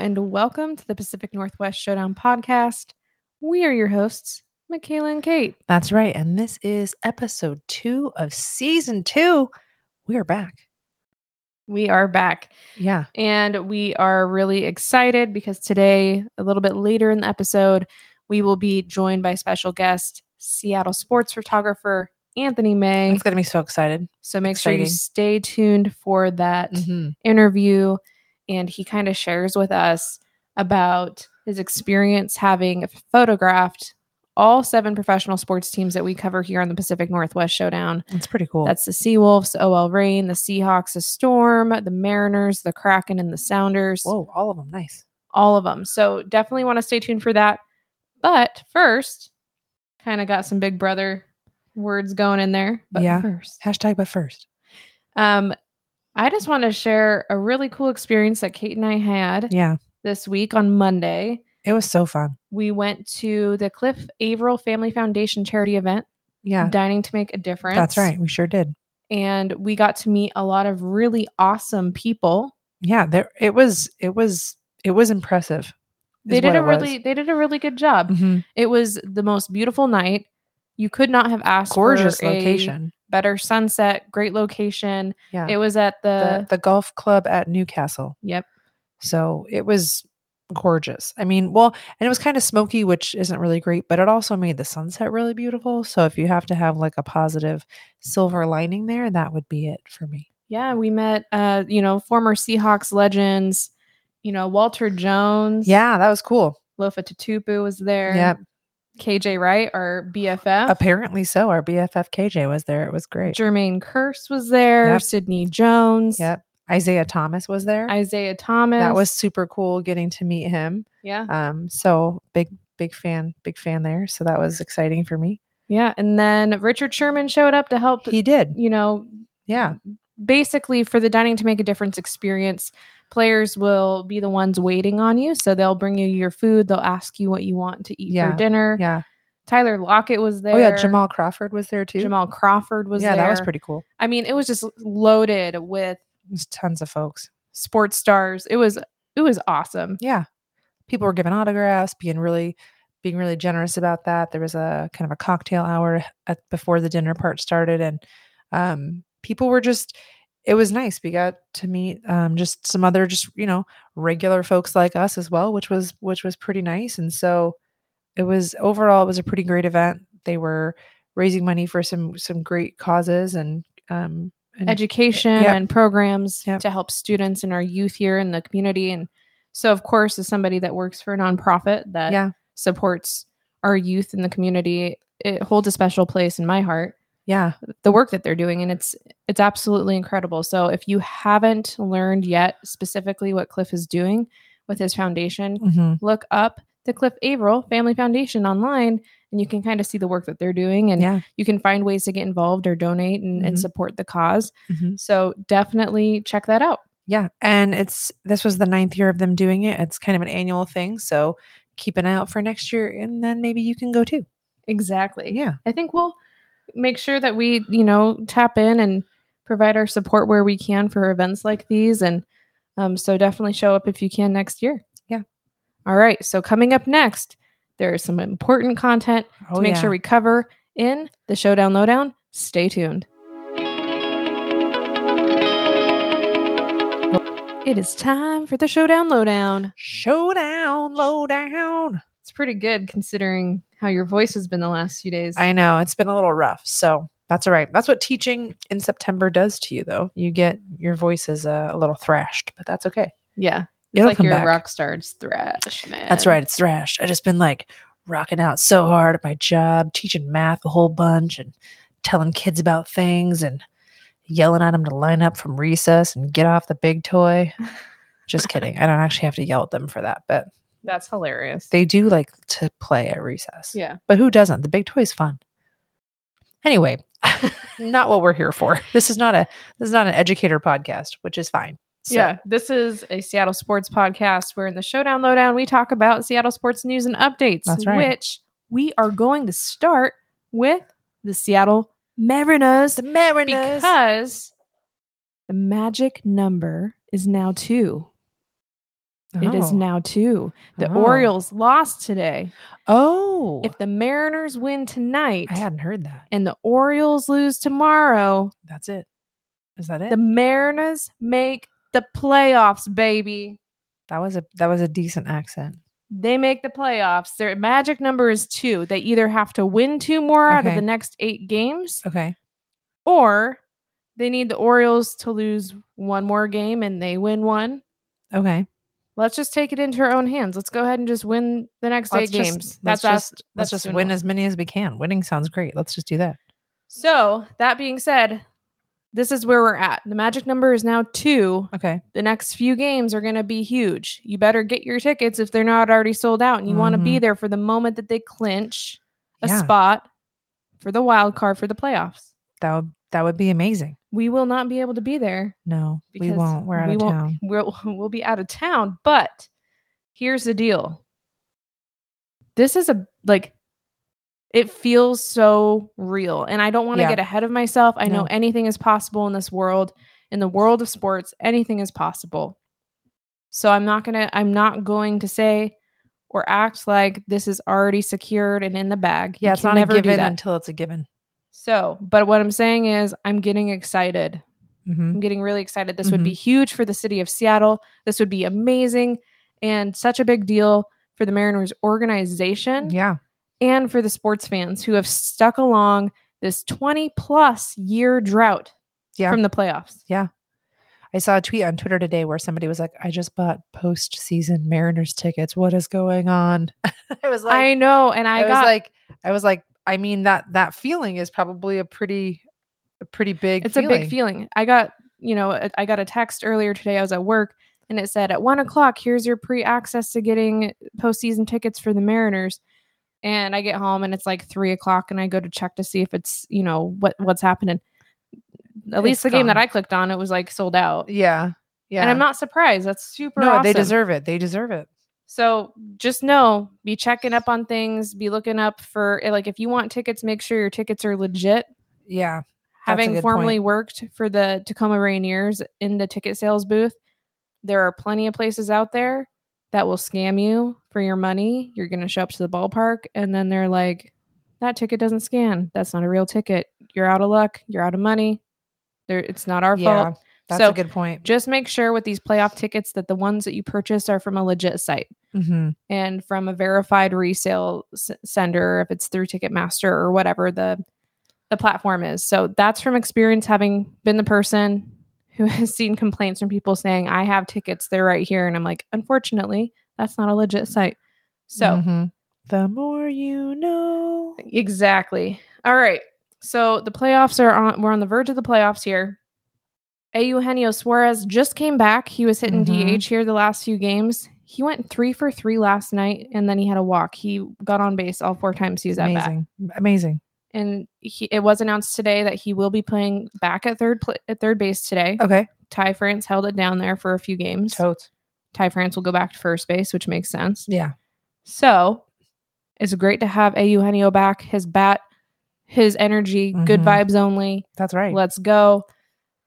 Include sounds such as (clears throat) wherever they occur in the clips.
And welcome to the Pacific Northwest Showdown podcast. We are your hosts, Michaela and Kate. That's right. And this is episode two of season two. We are back. We are back, Yeah. and we are really excited because today, a little bit later in the episode, we will be joined by special guest, Seattle sports photographer Anthony May. It's going to be so excited. So make sure you stay tuned for that Mm-hmm. interview and he kind of shares with us about his experience having photographed all seven professional sports teams that we cover here on the Pacific Northwest Showdown. It's pretty cool. That's the Seawolves, OL Reign, the Seahawks, the Storm, the Mariners, the Kraken, and the Sounders. Whoa, all of them. Nice. All of them. So definitely want to stay tuned for that. But first, kind of got some Big Brother words going in there. But Yeah. first, Hashtag but first. um, I just want to share a really cool experience that Kate and I had Yeah. this week on Monday. It was so fun. We went to the Cliff Avril Family Foundation charity event, Yeah. Dining to Make a Difference. That's right. We sure did. And we got to meet a lot of really awesome people. Yeah. There it was it was it was impressive. They did what a it was. really they did a really good job. Mhm. It was the most beautiful night. You could not have asked gorgeous for a location. Better sunset, great location. Yeah. It was at the, the, the golf club at Newcastle. yep. So it was gorgeous. I mean, well, and it was kind of smoky, which isn't really great, but it also made the sunset really beautiful. So if you have to have like a positive silver lining there, that would be it for me. Yeah, we met uh, you know, former Seahawks legends, you know, Walter Jones. Yeah, that was cool. Lofa Tatupu was there. Yep. KJ Wright, our BFF. Apparently so. Our BFF KJ was there. It was great. Jermaine Kearse was there. Yep. Sidney Jones. Yep. Isaiah Thomas was there. Isaiah Thomas. that was super cool getting to meet him. yeah. Um, so big, big fan, big fan there. So that was exciting for me. Yeah. And then Richard Sherman showed up to help, He did. you know, Yeah. basically for the dining to make a difference experience players will be the ones waiting on you so they'll bring you your food they'll ask you what you want to eat Yeah, for dinner Yeah. tyler lockett was there Oh yeah. Jamal Crawford was there too. jamal crawford was yeah, there that was pretty cool. i mean it was just loaded with tons of folks. sports stars it was it was awesome yeah people were giving autographs being really being really generous about that there was a kind of a cocktail hour at, before the dinner part started and um people were just it was nice we got to meet um just some other just you know regular folks like us as well which was which was pretty nice and so it was overall it was a pretty great event they were raising money for some some great causes and um and education Yep. and programs Yep. to help students and our youth here in the community and so of course as somebody that works for a nonprofit that yeah supports our youth in the community it holds a special place in my heart yeah the work that they're doing and it's it's absolutely incredible so if you haven't learned yet specifically what cliff is doing with his foundation hmm look up the cliff avril family foundation online and you can kind of see the work that they're doing and yeah you can find ways to get involved or donate and, and Mhm. support the cause mhm. so definitely check that out Yeah, and it's this was the ninth year of them doing it. It's kind of an annual thing, so keep an eye out for next year, and then maybe you can go too. exactly Yeah, i think we'll make sure that we you know tap in and provide our support where we can for events like these and um, so definitely show up if you can next year Yeah. all right so coming up next there is some important content oh, to make yeah. sure we cover in the showdown lowdown stay tuned it is time for the showdown lowdown showdown, low down. It's pretty good considering how your voice has been the last few days I know it's been a little rough, so that's all right. That's what teaching in September does to you, though. You get your voice is uh, a little thrashed, but that's okay. yeah it's It'll like you're back. rock star it's thrash man That's right, it's thrashed. I just been like rocking out so hard at my job, teaching math a whole bunch, and telling kids about things, and yelling at them to line up from recess and get off the big toy. (laughs) Just kidding. I don't actually have to yell at them for that, but that's hilarious they do like to play at recess. yeah But who doesn't? The big toy's fun. Anyway, (laughs) not what we're here for. This is not a this is not an educator podcast, which is fine. So, Yeah, this is a Seattle sports podcast We're in the Showdown Lowdown we talk about Seattle sports news and updates, That's right. which we are going to start with the Seattle Mariners The Mariners. because the magic number is now two. It is Oh. now two. The Oh. Orioles lost today. Oh, If the Mariners win tonight I hadn't heard that. and the Orioles lose tomorrow, That's it. Is that it? the Mariners make the playoffs, baby. that was a that was a decent accent. They make the playoffs. Their magic number is two. They either have to win two more out of the next eight games, Okay. or they need the Orioles to lose one more game and they win one. Okay. Let's just take it into our own hands. Let's go ahead and just win the next Let's eight just, games. That's just us- let's just win well. as many as we can. Winning sounds great. Let's just do that. So that being said, this is where we're at. The magic number is now two. Okay. The next few games are going to be huge. You better get your tickets if they're not already sold out, and you want to be mm-hmm. there for the moment that they clinch a Yeah. spot for the wild card for the playoffs. That would that would be amazing. We will not be able to be there. No, we won't. We're out we of won't- town. (laughs) We'll, we'll be out of town. But here's the deal. This is a like it feels so real. And I don't want to Yeah. get ahead of myself. I know anything is possible in this world. In the world of sports, anything is possible. So I'm not gonna I'm not going to say or act like this is already secured and in the bag. You Yeah, it's not a given until it's a given. So, but what I'm saying is I'm getting excited. hmm I'm getting really excited. This would be huge for the city of Seattle. This would be amazing and such a big deal for the Mariners organization Yeah. and for the sports fans who have stuck along this 20 plus year drought Yeah. from the playoffs. Yeah. I saw a tweet on Twitter today where somebody was like, "I just bought postseason Mariners tickets. What is going on?" (laughs) I was like, I know. And I, I, was like, I was like, I mean that that feeling is probably a pretty, a pretty big. it's a big feeling. I got, you know, I got a text earlier today. I was at work and it said at one mm. o'clock, here's your pre access to getting postseason tickets for the Mariners. And I get home and it's like three o'clock and I go to check to see if it's, you know, what what's happening. At least It's the game that. I clicked on, it was like sold out. Yeah, yeah. And I'm not surprised. That's super No, they deserve it. They deserve it. So just know, be checking up on things, be looking up for eh, like if you want tickets, make sure your tickets are legit. Yeah. Having formerly point. worked for the Tacoma Rainiers in the ticket sales booth, there are plenty of places out there that will scam you for your money. You're going to show up to the ballpark and then they're like, that ticket doesn't scan. That's not a real ticket. You're out of luck. You're out of money. There, it's not our yeah. fault. That's So, a good point. Just make sure with these playoff tickets that the ones that you purchase are from a legit site hmm and from a verified resale s- sender if it's through ticketmaster or whatever the the platform is. So that's from experience having been the person who (laughs) has seen complaints from people saying i have tickets they're right here. And i'm like unfortunately that's not a legit site. So Mhm. the more you know. exactly. All right. So the playoffs are on we're on the verge of the playoffs here Eugenio Suarez just came back. He was hitting Mhm. DH here the last few games. He went three for three last night, and then he had a walk. He got on base all four times he was at bat. Amazing. Amazing. And he, it was announced today that he will be playing back at third pla at third base today. Okay. Ty France held it down there for a few games. Totes. Ty France will go back to first base, which makes sense. Yeah. So it's great to have Eugenio back. His bat, his energy, good Mhm. vibes only. That's right. Let's go.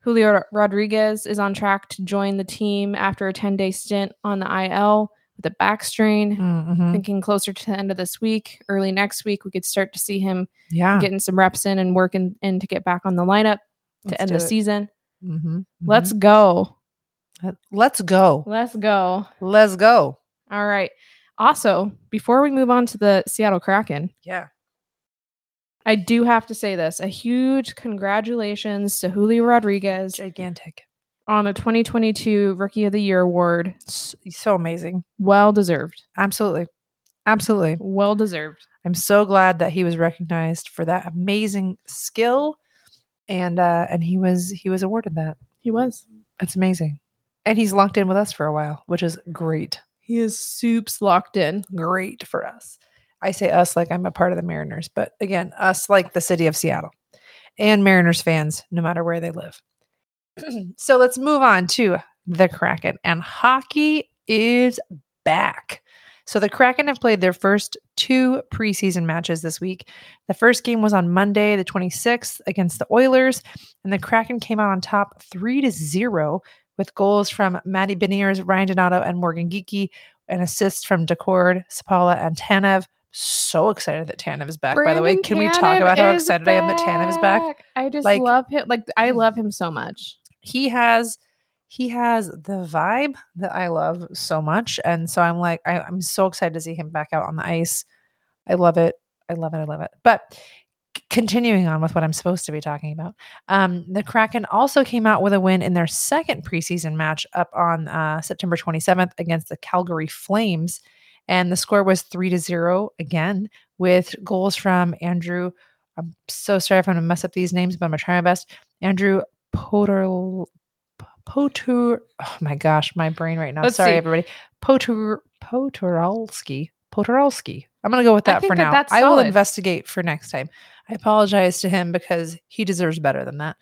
Julio Rodriguez is on track to join the team after a 10 day stint on the IL with a back strain. Mhm. Thinking closer to the end of this week, early next week, we could start to see him Yeah. getting some reps in and working in to get back on the lineup to Let's end the it. season. Mm-hmm. Let's go. let's go. Let's go. Let's go. All right. Also, before we move on to the Seattle Kraken, Yeah. I do have to say this a huge congratulations to Julio Rodriguez Gigantic. on the 2022 Rookie of the Year award. So amazing. Well deserved. Absolutely. Absolutely. Well deserved. I'm so glad that he was recognized for that amazing skill and uh and he was he was awarded that. He was. It's amazing. And he's locked in with us for a while, which is great. He is soups locked in. Great for us. I say us like I'm a part of the Mariners, but again, us like the city of Seattle and Mariners fans, no matter where they live. (clears throat) so let's move on to the Kraken. And hockey is back. So the Kraken have played their first two preseason matches this week. The first game was on Monday, the 26th, against the Oilers, and the Kraken came out on top three to zero with goals from Matty Beniers, Ryan Donato, and Morgan Geekie, and assists from Daccord, Sapala, and Tanev. So excited that Tanev is back. By the way, Brandon can we talk about how excited I am that Tanev is back? I just Like- love him. Like I love him so much. he has he has the vibe that I love so much. And so I'm like, I, I'm so excited to see him back out on the ice. I love it. I love it. I love it. But c- continuing on with what I'm supposed to be talking about, um, the Kraken also came out with a win in their second preseason match up on uh, September 27th against the Calgary Flames. And the score was three to zero again with goals from Andrew. I'm so sorry if I'm gonna mess up these names, but I'm gonna try my best. Andrew Potter Potur. Oh my gosh, my brain right now. Let's Sorry, see. everybody. Potur Poturalski. Poturalski. I'm gonna go with that for that now. that's I will solid. investigate for next time. I apologize to him because he deserves better than that.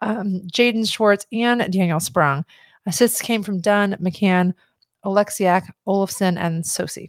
Um, Jaden Schwartz and Daniel Sprong. Assists came from Dunn, McCann, Alexiak, Olafson, and Sosi.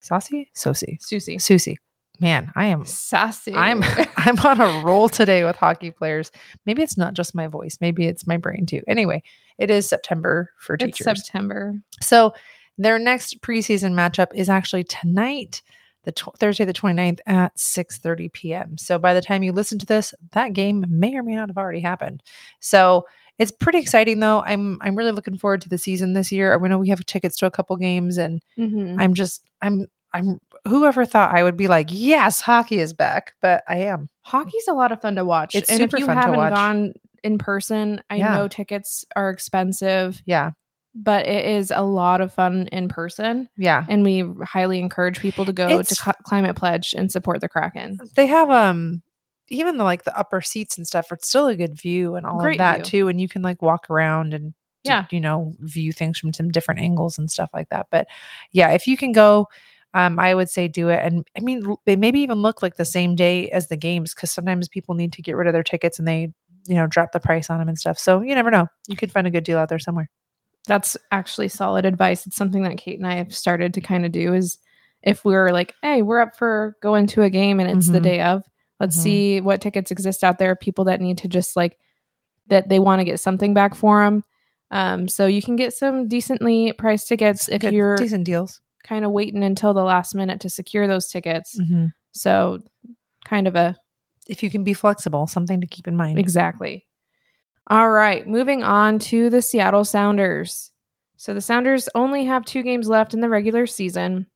Saucy? Sosi. Susie. Susie. Man, I am Sassy. I'm (laughs) I'm on a roll today with hockey players. Maybe it's not just my voice. Maybe it's my brain too. Anyway, it is September for it's teachers. September. So their next preseason matchup is actually tonight, the tw- Thursday the 29th at 6:30 p.m. So by the time you listen to this, that game may or may not have already happened. So it's pretty exciting though. I'm I'm really looking forward to the season this year. I know we have tickets to a couple games and Mhm. I'm just I'm I'm whoever thought I would be like, yes, hockey is back, but I am. Hockey's a lot of fun to watch. It's and super if you fun to haven't watch. gone in person, I Yeah. know tickets are expensive, Yeah. but it is a lot of fun in person. Yeah. And we highly encourage people to go to It's- Cl- Climate Pledge and support the Kraken. They have um even the like the upper seats and stuff, it's still a good view and all Great of that view. too. And you can like walk around and Yeah. you know, view things from some different angles and stuff like that. But yeah, if you can go, um, I would say do it. And I mean, they maybe even look like the same day as the games because sometimes people need to get rid of their tickets and they, you know, drop the price on them and stuff. So you never know. You could find a good deal out there somewhere. That's actually solid advice. It's something that Kate and I have started to kind of do is if we're like, hey, we're up for going to a game and it's the Mhm. day of, let's Mhm. see what tickets exist out there. People that need to just like that they want to get something back for them. Um, so you can get some decently priced tickets if Good- you're decent deals. kind of waiting until the last minute to secure those tickets. Mhm. So kind of a If you can be flexible, something to keep in mind. Exactly. All right, moving on to the Seattle Sounders. So the Sounders only have two games left in the regular season.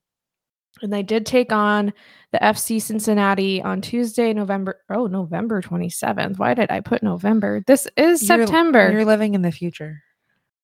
And they did take on the FC Cincinnati on Tuesday, November. Oh, November 27th. Why did I put November? This is You're- September. You're living in the future.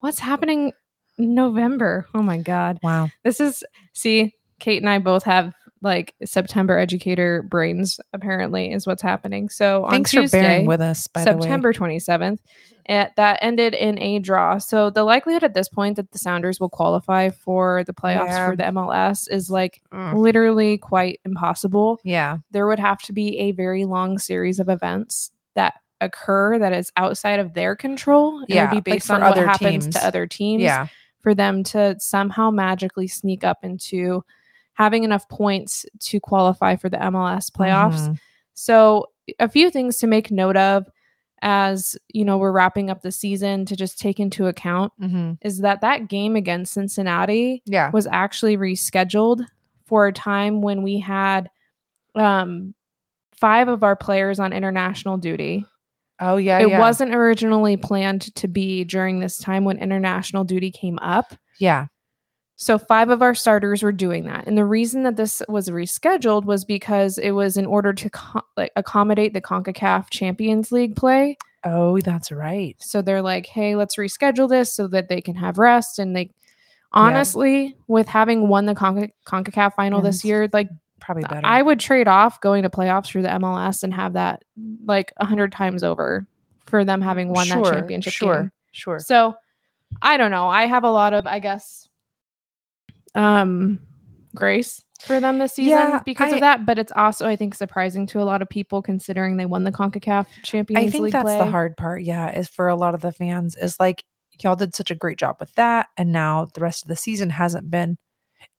What's happening November? Oh my God. Wow. This is, see, Kate and I both have like September educator brains, apparently, is what's happening. So on Thanks Tuesday, for bearing with us. By the way, September 27th. eh, that ended in a draw. So the likelihood at this point that the Sounders will qualify for the playoffs Yeah. for the MLS is like Mm. literally quite impossible. Yeah. There would have to be a very long series of events that occur that is outside of their control. and Yeah, it'd be based for on what other happens teams. to other teams Yeah. for them to somehow magically sneak up into having enough points to qualify for the MLS playoffs. Mhm. So, a few things to make note of as you know we're wrapping up the season to just take into account Mhm. is that that game against Cincinnati Yeah. was actually rescheduled for a time when we had um five of our players on international duty. Oh yeah. it yeah. wasn't originally planned to be during this time when international duty came up. Yeah. So five of our starters were doing that, and the reason that this was rescheduled was because it was in order to co- like accommodate the Concacaf Champions League play. Oh, that's right. So they're like, "Hey, let's reschedule this so that they can have rest." And they, honestly, with having won the Conca- Concacaf final this year, like Probably better. I would trade off going to playoffs through the MLS and have that like a hundred times over for them having won Sure, that championship Sure. game. Sure. So I don't know. I have a lot of, I guess, um, grace for them this season Yeah, because I- of that. But it's also, I think, surprising to a lot of people considering they won the Concacaf Champions I think League that's play. the hard part. Yeah, is for a lot of the fans is like y'all did such a great job with that, and now the rest of the season hasn't been.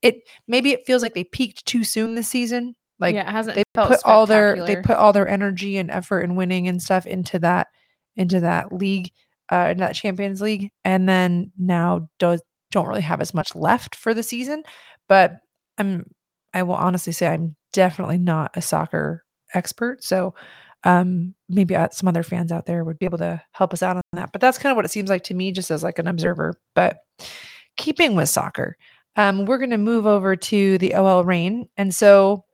It maybe it feels like they peaked too soon this season. Like yeah, it hasn't they felt put all their they put all their energy and effort and winning and stuff into that into that league uh, in that Champions League, and then now does don't really have as much left for the season. But I'm I will honestly say I'm definitely not a soccer expert, so um, maybe uh, some other fans out there would be able to help us out on that. But that's kind of what it seems like to me, just as like an observer. But keeping with soccer, um, we're going to move over to the OL Reign, and so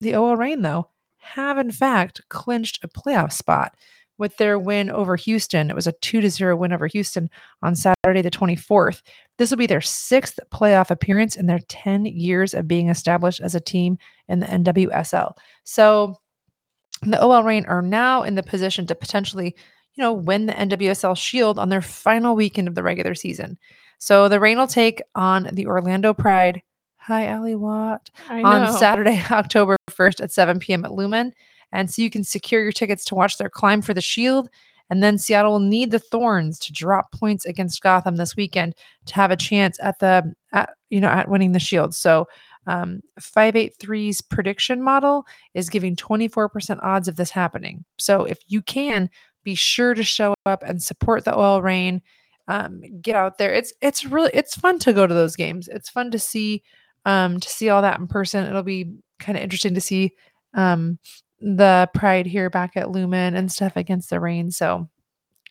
the OL Reign though have in fact clinched a playoff spot with their win over Houston. It was a 2 to 0 win over Houston on Saturday the 24th. This will be their sixth playoff appearance in their 10 years of being established as a team in the NWSL. So the OL Reign are now in the position to potentially, you know, win the NWSL Shield on their final weekend of the regular season. So the Reign will take on the Orlando Pride. Hi, Ali Watt. On Saturday, (laughs) October 1st at 7 p.m. at Lumen. And so you can secure your tickets to watch their climb for the Shield. And then Seattle will need the Thorns to drop points against Gotham this weekend to have a chance at the, at, you know, at winning the Shield. So um, 583's prediction model is giving 24% odds of this happening. So if you can, be sure to show up and support the OL Reign. Um, get out there. It's it's really it's fun to go to those games. It's fun to see um, to see all that in person. It'll be kind of interesting to see um, the Pride here back at Lumen and stuff against the Reign. So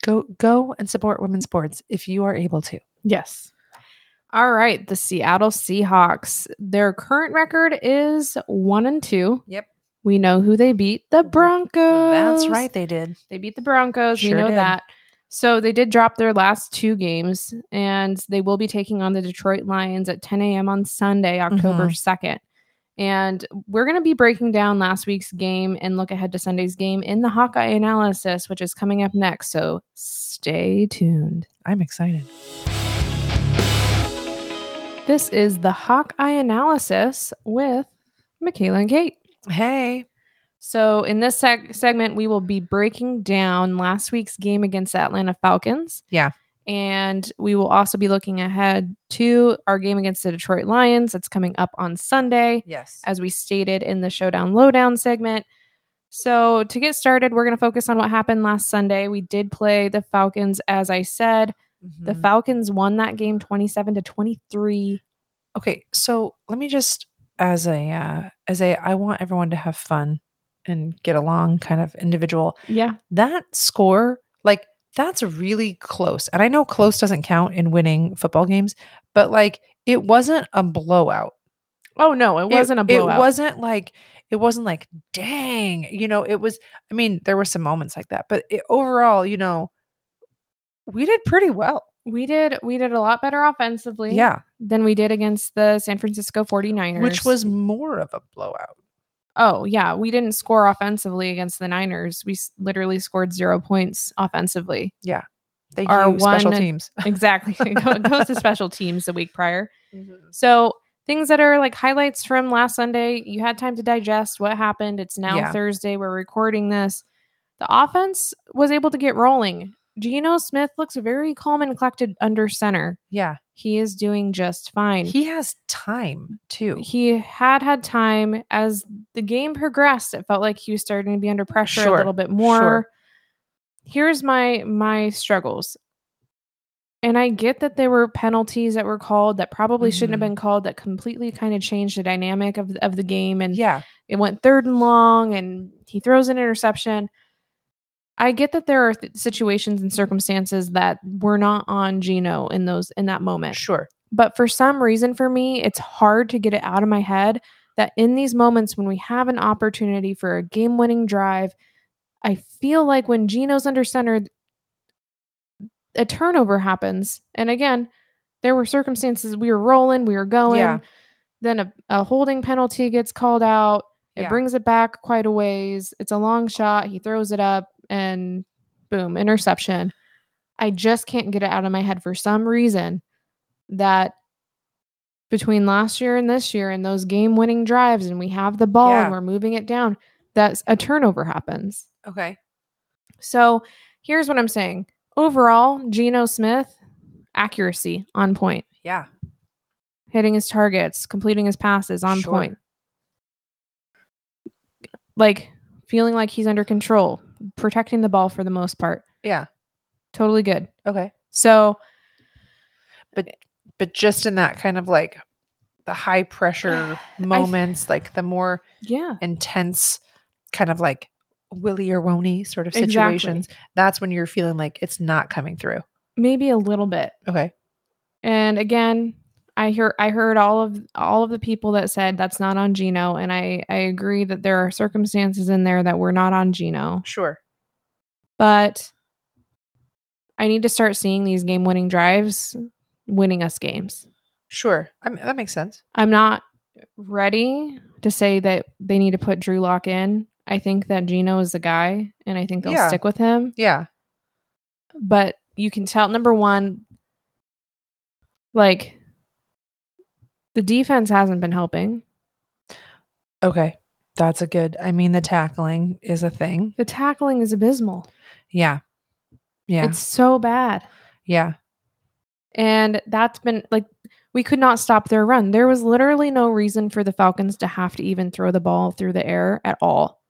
go go and support women's sports if you are able to. Yes. All right, the Seattle Seahawks. Their current record is 1 and 2. Yep. We know who they beat, the Broncos. That's right, they did. They beat the Broncos. Sure we know did. that. So they did drop their last two games, and they will be taking on the Detroit Lions at 10 a.m. on Sunday, mm-hmm. October 2nd. And we're going to be breaking down last week's game and look ahead to Sunday's game in the Hawkeye analysis, which is coming up next. So stay tuned. I'm excited. This is the Hawkeye analysis with Michaela and Kate. Hey. So, in this seg- segment, we will be breaking down last week's game against the Atlanta Falcons. Yeah. And we will also be looking ahead to our game against the Detroit Lions that's coming up on Sunday, Yes. as we stated in the Showdown Lowdown segment. So, to get started, we're going to focus on what happened last Sunday. We did play the Falcons, as I said. The Mhm. Falcons won that game 27 to 23. okay, so let me just as a uh, as a I want everyone to have fun and get along kind of individual. Yeah. That score, that's really close. And I know close doesn't count in winning football games, but like it wasn't a blowout. Oh, no, it wasn't a blowout. It wasn't like it wasn't like dang, you know, it was I mean, there were some moments like that, but it, overall, you know, we did pretty well. We did we did a lot better offensively Yeah, than we did against the San Francisco 49ers. which was more of a blowout. Oh, yeah, we didn't score offensively against the Niners. We s- literally scored 0 points offensively. Our you, special one- teams. (laughs) Exactly. it goes to special teams the week prior. Mm-hmm. So, things that are like highlights from last Sunday, you had time to digest what happened. It's now Yeah. Thursday. We're recording this. The offense was able to get rolling. Geno Smith looks very calm and collected under center. Yeah, He is doing just fine. he has time too. he had had time as the game progressed it felt like he was starting to be under pressure Sure, a little bit more sure. here's my my struggles and i get that there were penalties that were called that probably shouldn't have Mhm. been called that completely kind of changed the dynamic of, of the game and Yeah, it went third and long and he throws an interception i get that there are th- situations and circumstances that were not on geno in those in that moment sure. but for some reason, for me, it's hard to get it out of my head that in these moments when we have an opportunity for a game winning drive, I feel like when Geno's under center, a turnover happens. And again, there were circumstances we were rolling, we were going. Yeah. Then a, a holding penalty gets called out. It Yeah. brings it back quite a ways. It's a long shot. He throws it up and boom, interception. I just can't get it out of my head for some reason that between last year and this year and those game winning drives and we have the ball Yeah. and we're moving it down, that's a turnover happens. Okay. So here's what I'm saying. Overall, Geno Smith, accuracy on point, Yeah. hitting his targets, completing his passes on Sure. point. Like feeling like he's under control, protecting the ball for the most part. Yeah. totally good. Okay. So But but just in that kind of like the high pressure (sighs) moments, like the more yeah, intense kind of like willy or wony sort of Exactly. situations, that's when you're feeling like it's not coming through. maybe a little bit. Okay. And again, I hear I heard all of all of the people that said that's not on Geno, and I I agree that there are circumstances in there that were not on Geno, Sure. but I need to start seeing these game winning drives winning us games. Sure. I mean, that makes sense. I'm not ready to say that they need to put Drew Lock in. I think that Geno is the guy, and I think they'll Yeah. stick with him. Yeah. But you can tell number one, like the defense hasn't been helping. Okay. That's a good. I mean, the tackling is a thing. The tackling is abysmal. Yeah. Yeah. It's so bad. yeah. And that's been like we could not stop their run. There was literally no reason for the Falcons to have to even throw the ball through the air at all.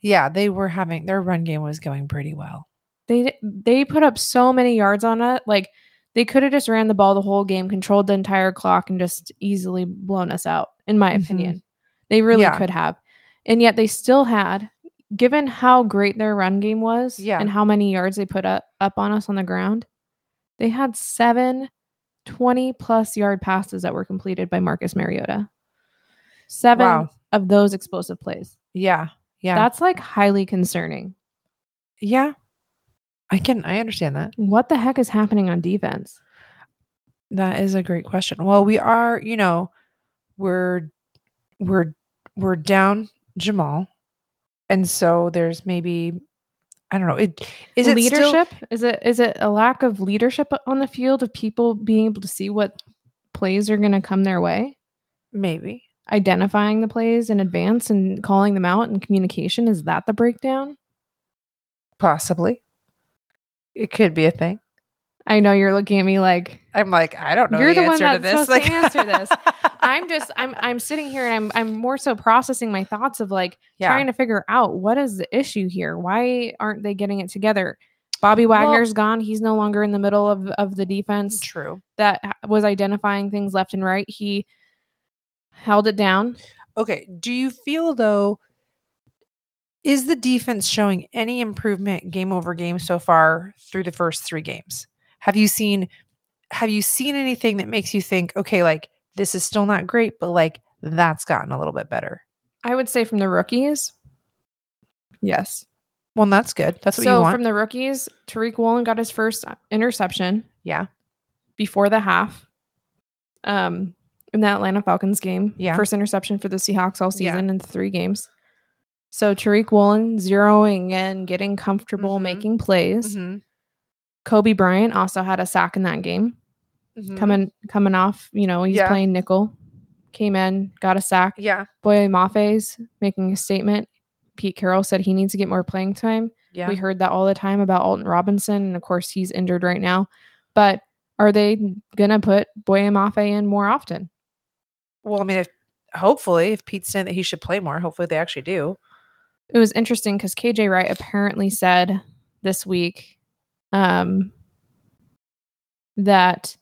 Yeah. They were having their run game was going pretty well. They they put up so many yards on it. Like they could have just ran the ball the whole game, controlled the entire clock, and just easily blown us out. In my Mhm. opinion, they really Yeah. could have, and yet they still had. Given how great their run game was, Yeah. and how many yards they put up up on us on the ground, they had seven 20 plus yard passes that were completed by Marcus Mariota. Seven Wow. of those explosive plays. Yeah. Yeah. That's like highly concerning. yeah. I can. I understand that. What the heck is happening on defense? That is a great question. Well, we are, you know, we're we're we're down Jamal. And so there's maybe I don't know. It is it still- leadership? is it is it a lack of leadership on the field of people being able to see what plays are going to come their way? maybe. Identifying the plays in advance and calling them out and communication is that the breakdown? Possibly. It could be a thing. I know you're looking at me like I'm like, I don't know. You're the, the one answer to that's this. supposed to answer (laughs) this. I'm just I'm I'm sitting here and I'm I'm more so processing my thoughts of like yeah. trying to figure out what is the issue here? Why aren't they getting it together? Bobby Wagner's gone. He's no longer in the middle of, of the defense True. that was identifying things left and right. He held it down. Okay. Do you feel though? Is the defense showing any improvement game over game so far through the first three games? Have you seen have you seen anything that makes you think, okay, like this is still not great, but like that's gotten a little bit better? I would say from the rookies. Yes. Well, that's good. That's what so you want. from the rookies, Tariq Woolen got his first interception yeah. before the half. Um, in the Atlanta Falcons game. Yeah. First interception for the Seahawks all Yeah. season in three games. So Tariq Woolen zeroing in, getting comfortable, Mhm. making plays. Mhm. Coby Bryant also had a sack in that game. Mhm. Coming coming off, you know, he's Yeah. playing nickel. Came in, got a sack. Yeah. Boye Mafe's making a statement. Pete Carroll said he needs to get more playing time. Yeah. We heard that all the time about Alton Robinson, and of course he's injured right now. But are they gonna put Boye Mafe in more often? well, I mean, if hopefully, if Pete's saying that he should play more, hopefully they actually do. It was interesting because KJ Wright apparently said this week um, that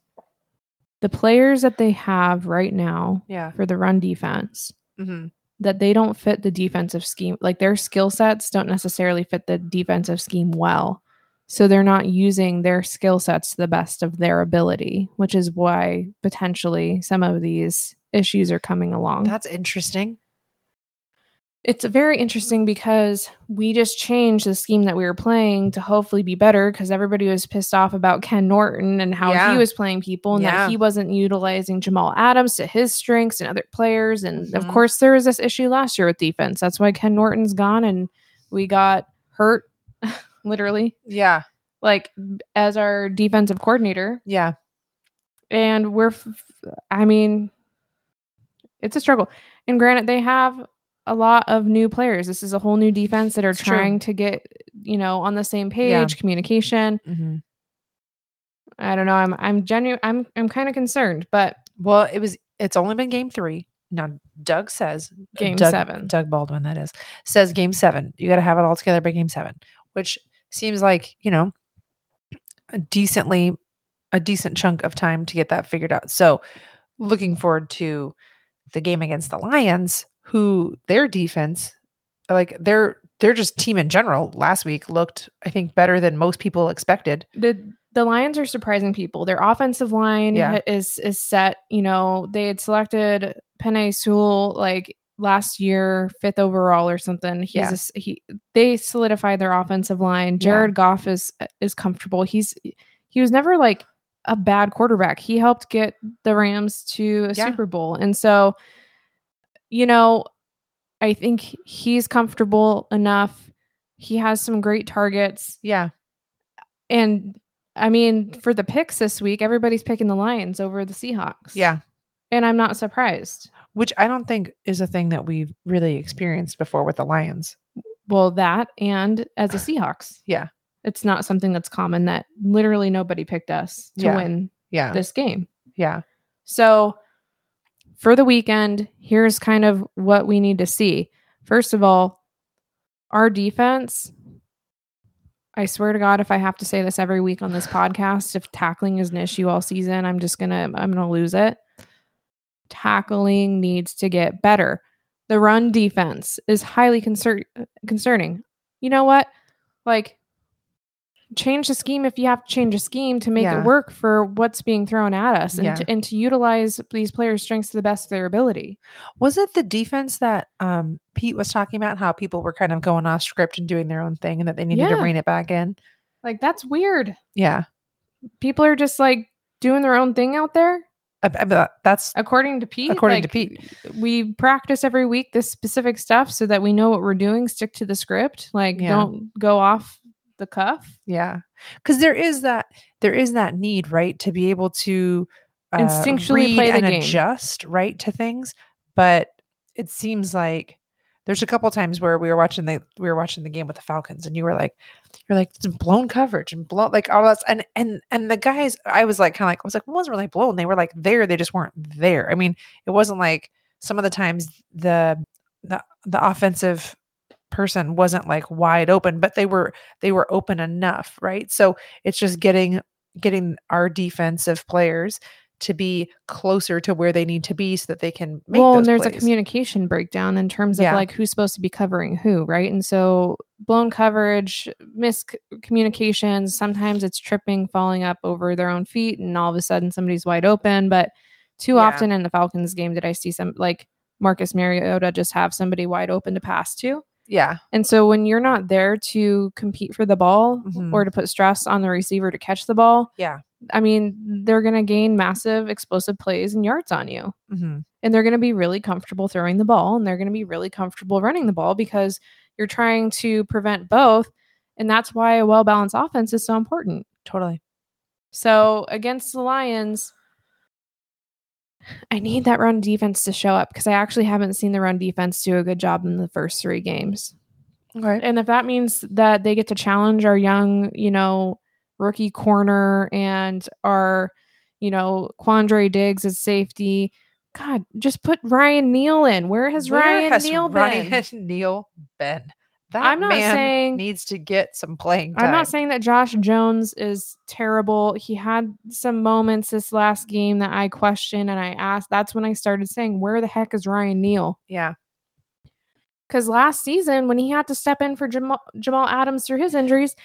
the players that they have right now Yeah. for the run defense hmm that they don't fit the defensive scheme like their skill sets don't necessarily fit the defensive scheme well so they're not using their skill sets to the best of their ability which is why potentially some of these issues are coming along That's interesting. It's very interesting because we just changed the scheme that we were playing to hopefully be better because everybody was pissed off about Ken Norton and how Yeah. he was playing people and Yeah. that he wasn't utilizing Jamal Adams to his strengths and other players. And of Mhm. course, there was this issue last year with defense. That's why Ken Norton's gone and we got Hurtt, (laughs) literally, Yeah. like as our defensive coordinator. Yeah. And we're, f- I mean, it's a struggle. And granted, they have a lot of new players. This is a whole new defense that are It's true. trying to get, you know, on the same page, Yeah. communication. hmm I don't know. I'm I'm genuine. I'm I'm kind of concerned, but Well, it was. It's only been game three. Now, Doug says Game Doug, seven. Doug Baldwin, that is, says game seven. You got to have it all together by game seven, which seems like you know a decently a decent chunk of time to get that figured out. So, looking forward to the game against the Lions, who their defense, like their they're just team in general last week looked I think better than most people expected. The the Lions are surprising people. Their offensive line Yeah. is is set. You know, they had selected Penei Sewell like last year, fifth overall or something. He's Yeah. a he. They solidified their offensive line. Yeah. Jared Goff is is comfortable. He's he was never like a bad quarterback. He helped get the Rams to a Yeah. Super Bowl, and so you know, I think he's comfortable enough. He has some great targets. Yeah. And I mean, for the picks this week, everybody's picking the Lions over the Seahawks. Yeah. And I'm not surprised. Which I don't think is a thing that we've really experienced before with the Lions. Well, that and as a (sighs) Seahawks. Yeah. It's not something that's common that literally nobody picked us to Yeah. win Yeah. this game. yeah. So for the weekend, here's kind of what we need to see. First of all, our defense. I swear to God, if I have to say this every week on this podcast, if tackling is an issue all season, I'm just gonna I'm gonna lose it. Tackling needs to get better. The run defense is highly concer- concerning. You know what? Like change the scheme if you have to change a scheme to make Yeah. it work for what's being thrown at us and, Yeah. to, and to utilize these players' strengths to the best of their ability. Was it the defense that um Pete was talking about how people were kind of going off script and doing their own thing and that they needed to Yeah. rein it back in? Like that's weird. Yeah. People are just like doing their own thing out there. That's According to Pete, According to Pete. we practice every week this specific stuff so that we know what we're doing. Stick to the script. Like, don't go off the cuff. yeah. Cuz there is that there is that need, right, to be able to uh, Instinctually play the and game. adjust, right, to things, but it seems like there's a couple times where we were watching the we were watching the game with the Falcons and you were like you're like it's blown coverage and blown like all that and and and the guys I was like kind of like I was like it wasn't really blown they were like there they just weren't there I mean it wasn't like some of the times the the the offensive person wasn't like wide open but they were they were open enough right so it's just getting getting our defensive players to be closer to where they need to be so that they can make well, and there's a communication breakdown in terms of Yeah. like who's supposed to be covering who, right? And so blown coverage, miscommunications, sometimes it's tripping, falling up over their own feet, and all of a sudden somebody's wide open. But too Yeah. often in the Falcons game did I see some like Marcus Mariota just have somebody wide open to pass to. Yeah. And so when you're not there to compete for the ball Mhm. or to put stress on the receiver to catch the ball, yeah. I mean, they're going to gain massive explosive plays and yards on you. Hmm and they're going to be really comfortable throwing the ball and they're going to be really comfortable running the ball because you're trying to prevent both. And that's why a well-balanced offense is so important. Totally. So against the lions i need that run defense to show up because i actually haven't seen the run defense do a good job in the first three games. Okay and if that means that they get to challenge our young you know rookie corner and our you know quandre diggs as safety god just put ryan neal in. Where has Where ryan has neal Ryan been? (laughs) Neal been? That I'm not man saying- needs to get some playing time. I'm not saying that Josh Jones is terrible. He had some moments this last game that I questioned and I asked. That's when I started saying, Where the heck is Ryan Neal? Yeah, Because last season, when he had to step in for Jamal, Jamal Adams through his injuries,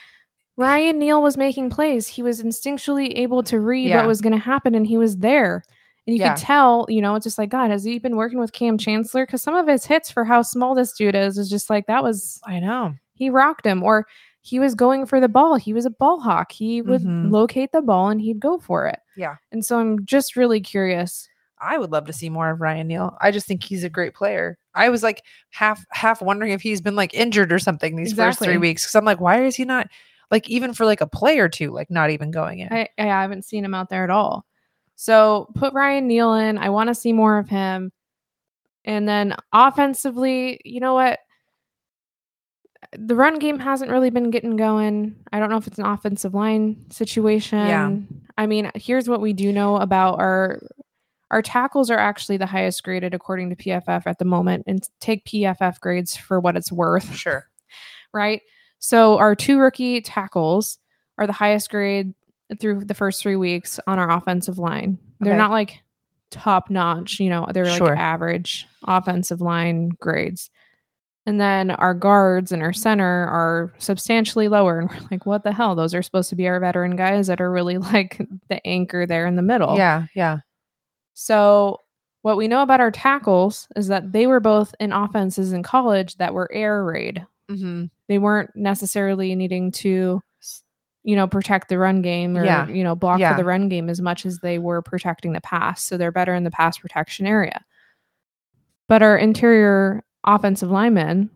Ryan Neal was making plays. He was instinctually able to read Yeah. what was going to happen and he was there. And you Yeah. could tell, you know, it's just like, God, has he been working with Kam Chancellor? Because some of his hits for how small this dude is, is just like, that was I know. he rocked him or he was going for the ball he was a ball hawk he would Mhm. locate the ball and he'd go for it Yeah. and so i'm just really curious I would love to see more of Ryan Neal. I just think he's a great player. I was like half half wondering if he's been like injured or something these first three weeks because I'm like, why is he not like even for like a play or two, like not even going in? I, I haven't seen him out there at all so put ryan neal in i want to see more of him and then offensively you know what the run game hasn't really been getting going. I don't know if it's an offensive line situation. Yeah. I mean, here's what we do know about our our tackles are actually the highest graded according to PFF at the moment and take PFF grades for what it's worth, sure. (laughs) right? So our two rookie tackles are the highest grade through the first three weeks on our offensive line. They're Okay. not like top notch, you know, they're like Sure. average offensive line grades. And then our guards and our center are substantially lower. And we're like, what the hell? Those are supposed to be our veteran guys that are really (laughs) like the anchor there in the middle. Yeah, yeah. So, what we know about our tackles is that they were both in offenses in college that were air raid. Mm-hmm. They weren't necessarily needing to, you know, protect the run game or, Yeah. you know, block Yeah. for the run game as much as they were protecting the pass. So, they're better in the pass protection area. But our interior offensive linemen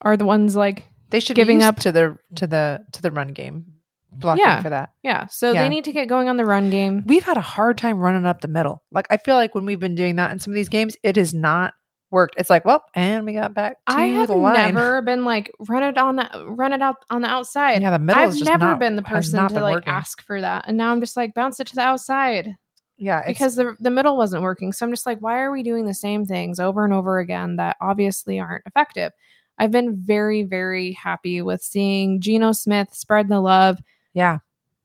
are the ones like, They should Giving up- to the to the to the run game, blocking Yeah. for that. yeah. So, Yeah. they need to get going on the run game. We've had a hard time running up the middle. Like I feel like when we've been doing that in some of these games, it is not worked. It's like, well, and we got back to I have the line. (laughs) never been like run it on the run it out on the outside. yeah, the middle I've never not- been the person to like working. ask for that, and now I'm just like bounce it to the outside Yeah, because the the middle wasn't working. So I'm just like, why are we doing the same things over and over again that obviously aren't effective? I've been very very happy with seeing Geno Smith spread the love. yeah,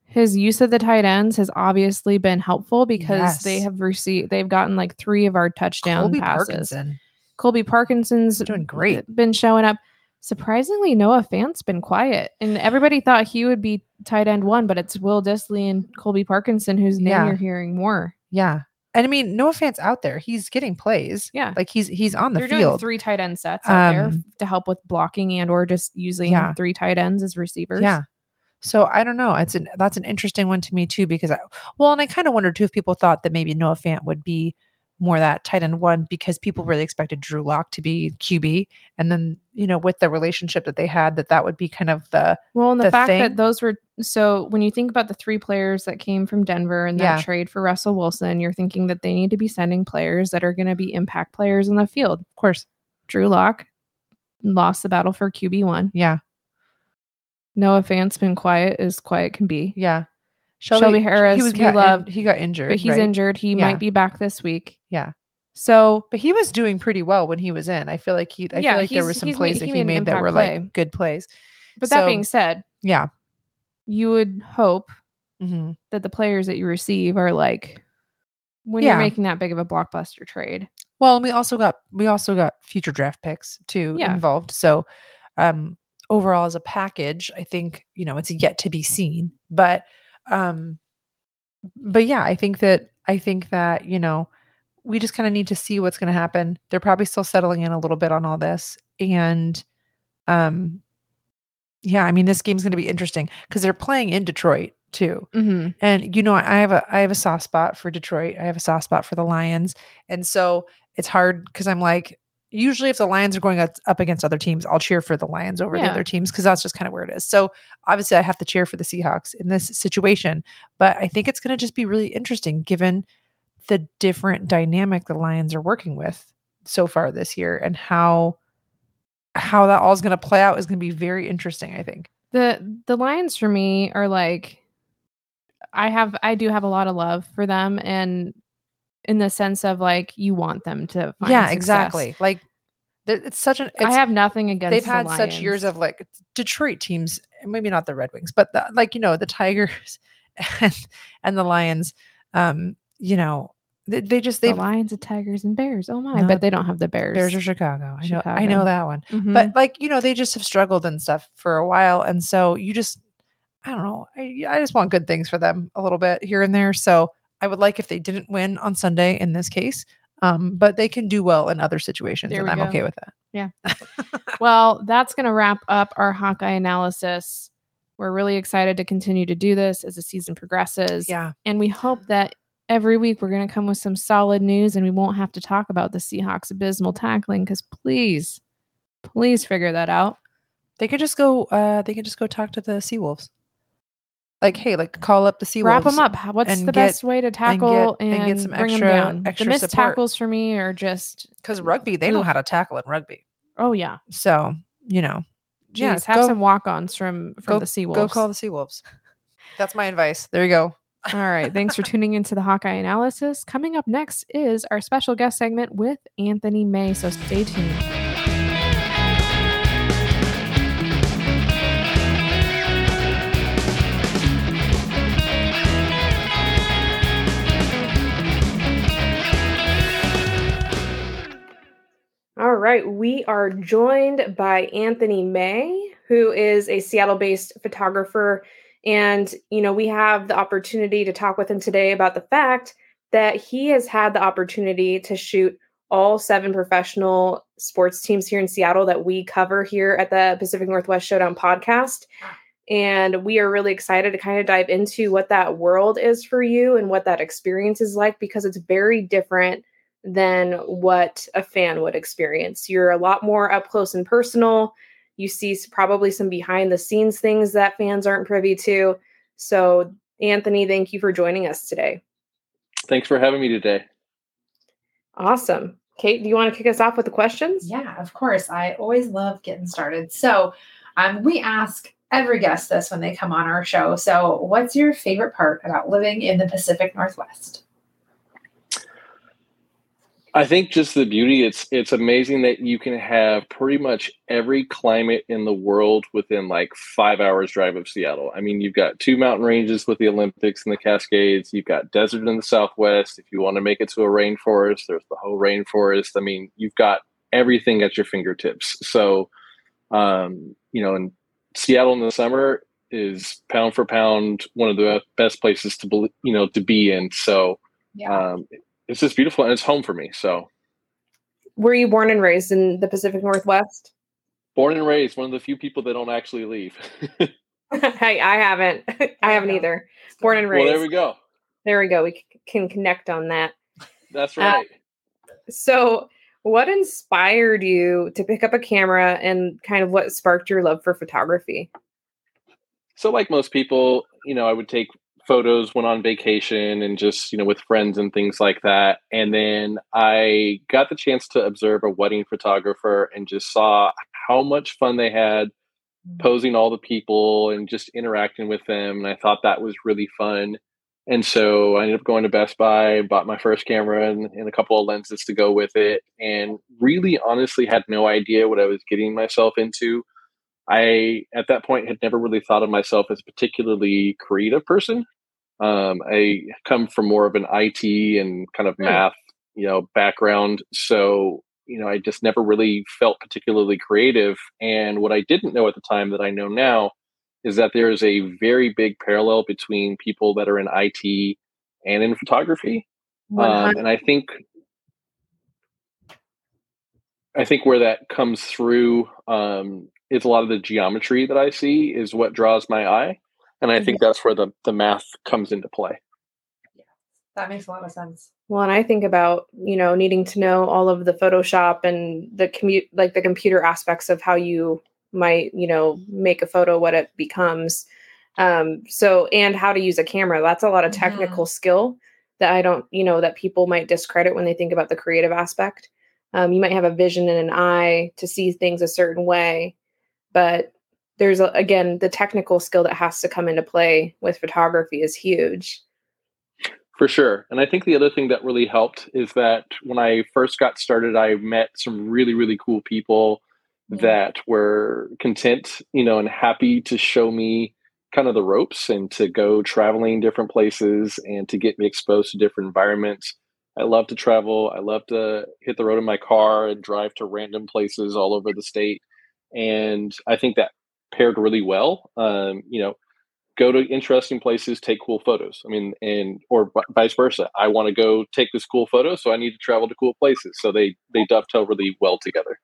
His use of the tight ends has obviously been helpful because they have received they've gotten like three of our touchdown Colby passes. Parkinson. Colby Parkinson's Doing great. Been showing up. Surprisingly, Noah Fant's been quiet, and everybody thought he would be tight end one, but it's Will Dissly and Colby Parkinson whose name Yeah. you're hearing more. Yeah, and I mean, no offense out there, he's getting plays. Yeah, Like he's he's on the they're doing field. three tight end sets out there Um, to help with blocking and or just using Yeah. three tight ends as receivers. Yeah. So I don't know. It's an that's an interesting one to me too because I well, and I kind of wondered too if people thought that maybe Noah Fant would be more that tight end one because people really expected Drew Lock to be QB, and then you know with the relationship that they had, that that would be kind of the Well, and the, the fact thing- that those were so when you think about the three players that came from Denver and that Yeah. trade for Russell Wilson, you're thinking that they need to be sending players that are going to be impact players in the field. of course, Drew Lock lost the battle for QB one. yeah, Noah Fant's been quiet as quiet can be. yeah. Shelby Harris, we got in- loved, he got injured, But he's right? injured. He Yeah. might be back this week. Yeah. So But he was doing pretty well when he was in. I feel like he. I Yeah, feel like there were some plays made- that he he made that were play. like good plays. but that being said, Yeah. you would hope hmm that the players that you receive are like when Yeah. you're making that big of a blockbuster trade. Well, and we also got we also got future draft picks too Yeah. involved. So um overall as a package, I think, you know, it's yet to be seen. But um but yeah, I think that I think that, you know, we just kind of need to see what's going to happen. They're probably still settling in a little bit on all this and um yeah, I mean this game's going to be interesting cuz they're playing in Detroit too. Mm-hmm. And you know, I have a I have a soft spot for Detroit. I have a soft spot for the Lions. And so it's hard because I'm like, usually if the Lions are going up against other teams, I'll cheer for the Lions over the other teams because that's just kind of where it is. So obviously I have to cheer for the Seahawks in this situation. But I think it's going to just be really interesting given the different dynamic the Lions are working with so far this year and how how that all is going to play out is going to be very interesting, I think. The the Lions for me are like I have I do have a lot of love for them and in the sense of like you want them to find yeah, success. exactly. Like it's such an I have nothing against they've the had such years of like Detroit teams, maybe not the Red Wings, but the, like you know the Tigers (laughs) and and the Lions. Um, you know they, they just the they Lions, and Tigers, and Bears. Oh my! No, but they don't have the Bears. Bears are Chicago. I know I know that one, Mhm. but like you know they just have struggled and stuff for a while, and so you just I don't know. I I just want good things for them a little bit here and there. So I would like if they didn't win on Sunday in this case. Um, but they can do well in other situations, There and I'm go. okay with that. Yeah. (laughs) well, that's going to wrap up our Hawkeye analysis. We're really excited to continue to do this as the season progresses. Yeah. And we hope that every week we're going to come with some solid news and we won't have to talk about the Seahawks abysmal tackling because please, please figure that out. They could just go. Uh, they could just go talk to the Seawolves. Like, hey, like call up the Seawolves. Wrap them up. What's the get- best way to tackle and, and get some bring extra- down? extra the missed support. tackles for me are just, because rugby. They know how to tackle in rugby. oh yeah. So you know, Jeez, yeah, have go, some walk-ons from from go- the Seawolves. go call the Seawolves. That's my advice. There you go. All right. Thanks for (laughs) tuning into the Hawkeye analysis. Coming up next is our special guest segment with Anthony May. So stay tuned. Right, we are joined by Anthony May, who is a Seattle-based photographer and, you know, we have the opportunity to talk with him today about the fact that he has had the opportunity to shoot all seven professional sports teams here in Seattle that we cover here at the Pacific Northwest Showdown podcast. And we are really excited to kind of dive into what that world is for you and what that experience is like because it's very different than what a fan would experience. You're a lot more up close and personal. You see probably some behind the scenes things that fans aren't privy to. So, Anthony, thank you for joining us today. Thanks for having me today. Awesome. Kate, do you want to kick us off with the questions? Yeah, of course. I always love getting started. So, um, we ask every guest this when they come on our show. So, what's your favorite part about living in the Pacific Northwest? I think just the beauty it's it's amazing that you can have pretty much every climate in the world within like 5 hours drive of Seattle. I mean, you've got two mountain ranges with the Olympics and the Cascades, you've got desert in the southwest. If you want to make it to a rainforest, there's the whole rainforest. I mean, you've got everything at your fingertips. So um, you know, in Seattle in the summer is pound for pound one of the best places to be, you know, to be in. So yeah. um, it's just beautiful and it's home for me. So, were you born and raised in the Pacific Northwest? Born and raised, one of the few people that don't actually leave. (laughs) (laughs) hey, I haven't. (laughs) I haven't either. Born and raised. Well, there we go. There we go. We can connect on that. That's uh, right. Uh, so, what inspired you to pick up a camera and kind of what sparked your love for photography? So, like most people, you know, I would take photos when on vacation and just you know with friends and things like that and then i got the chance to observe a wedding photographer and just saw how much fun they had mm. posing all the people and just interacting with them and i thought that was really fun and so i ended up going to best buy bought my first camera and, and a couple of lenses to go with it and really honestly had no idea what i was getting myself into I, at that point, had never really thought of myself as a particularly creative person. Um, I come from more of an IT and kind of hmm. math, you know, background. So, you know, I just never really felt particularly creative. And what I didn't know at the time that I know now is that there is a very big parallel between people that are in IT and in photography. Um, and I think I think where that comes through um, is a lot of the geometry that I see is what draws my eye and I think that's where the the math comes into play. Yeah, that makes a lot of sense. Well, and I think about you know needing to know all of the Photoshop and the commute like the computer aspects of how you might you know make a photo what it becomes. Um, so and how to use a camera. That's a lot of technical mm-hmm. skill that I don't you know that people might discredit when they think about the creative aspect. Um, you might have a vision and an eye to see things a certain way, but there's a, again the technical skill that has to come into play with photography is huge. For sure. And i think the other thing that really helped is that when i first got started i met some really really cool people yeah. that were content you know and happy to show me kind of the ropes and to go traveling different places and to get me exposed to different environments. I love to travel. I love to hit the road in my car and drive to random places all over the state. And i think that paired really well. Um, you know, go to interesting places, take cool photos. I mean, and or vice versa. I want to go take this cool photo, so I need to travel to cool places. So they they dovetail really well together.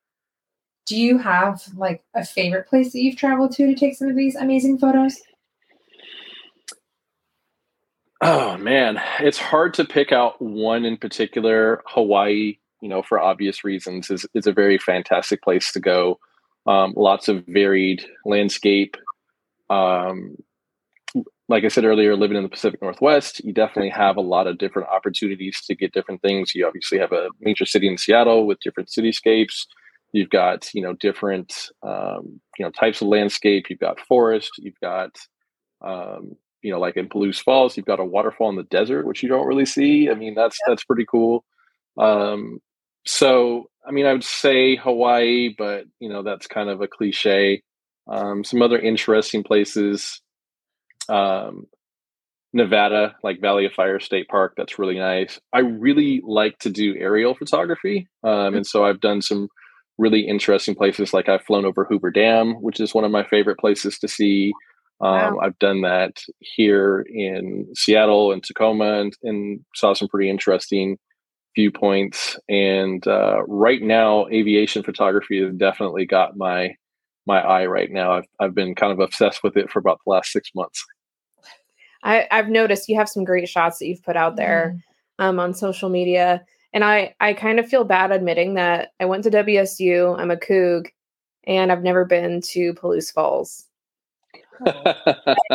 Do you have like a favorite place that you've traveled to to take some of these amazing photos? Oh man, it's hard to pick out one in particular. Hawaii, you know, for obvious reasons, is is a very fantastic place to go um, lots of varied landscape. Um, like I said earlier, living in the Pacific Northwest, you definitely have a lot of different opportunities to get different things. You obviously have a major city in Seattle with different cityscapes. You've got you know different um, you know types of landscape. You've got forest. You've got um, you know like in Palouse Falls, you've got a waterfall in the desert, which you don't really see. I mean that's that's pretty cool. Um, so I mean, I would say Hawaii, but you know that's kind of a cliche. Um, some other interesting places, um, Nevada, like Valley of Fire State Park. That's really nice. I really like to do aerial photography, um, and so I've done some really interesting places. Like I've flown over Hoover Dam, which is one of my favorite places to see. Um, wow. I've done that here in Seattle and Tacoma and, and saw some pretty interesting viewpoints. And uh, right now, aviation photography has definitely got my my eye right now. I've, I've been kind of obsessed with it for about the last six months. I, have noticed you have some great shots that you've put out there mm. um, on social media. And I, I kind of feel bad admitting that I went to WSU, I'm a Coug, and I've never been to Palouse Falls. I,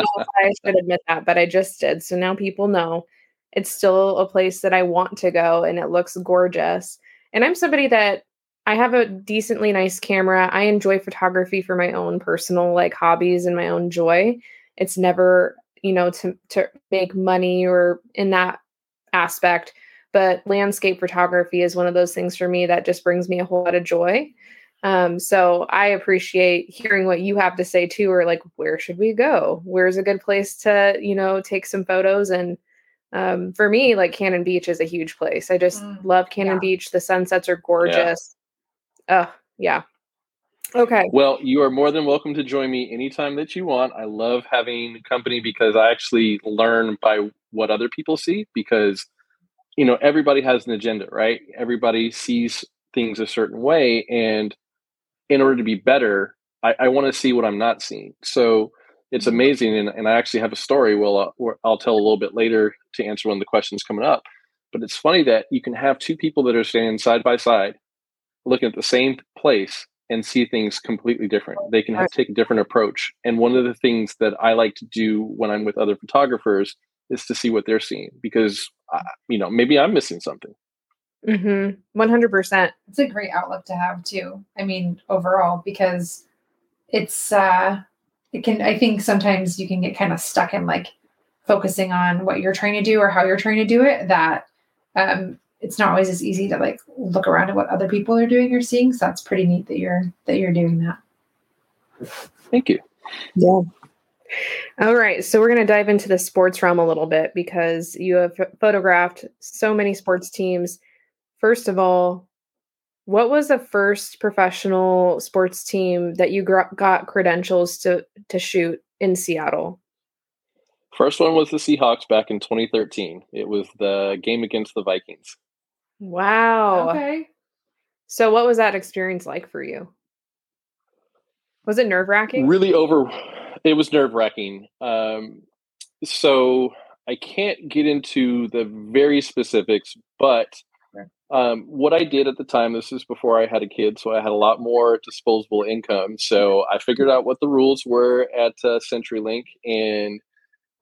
I should admit that, but I just did. So now people know it's still a place that I want to go and it looks gorgeous. And I'm somebody that I have a decently nice camera. I enjoy photography for my own personal like hobbies and my own joy. It's never, you know, to to make money or in that aspect, but landscape photography is one of those things for me that just brings me a whole lot of joy. Um, so I appreciate hearing what you have to say too, or like, where should we go? Where's a good place to, you know, take some photos? And um, for me, like Cannon Beach is a huge place. I just mm, love Cannon yeah. Beach. The sunsets are gorgeous. Oh, yeah. Okay. Well, you are more than welcome to join me anytime that you want. I love having company because I actually learn by what other people see because you know everybody has an agenda, right? Everybody sees things a certain way and in order to be better, I, I want to see what I'm not seeing. So it's amazing. And, and I actually have a story well, uh, I'll tell a little bit later to answer one of the questions coming up. But it's funny that you can have two people that are standing side by side looking at the same place and see things completely different. They can have, take a different approach. And one of the things that I like to do when I'm with other photographers is to see what they're seeing because, uh, you know, maybe I'm missing something. Mm-hmm. 100%. It's a great outlook to have too. I mean, overall, because it's, uh, it can, I think sometimes you can get kind of stuck in like focusing on what you're trying to do or how you're trying to do it that, um, it's not always as easy to like look around at what other people are doing or seeing. So that's pretty neat that you're that you're doing that. Thank you. Yeah. All right, so we're going to dive into the sports realm a little bit because you have photographed so many sports teams. First of all, what was the first professional sports team that you got credentials to to shoot in Seattle? First one was the Seahawks back in 2013. It was the game against the Vikings. Wow. Okay. So, what was that experience like for you? Was it nerve wracking? Really over. It was nerve wracking. Um, so I can't get into the very specifics, but um, what I did at the time, this is before I had a kid, so I had a lot more disposable income. So I figured out what the rules were at uh, CenturyLink and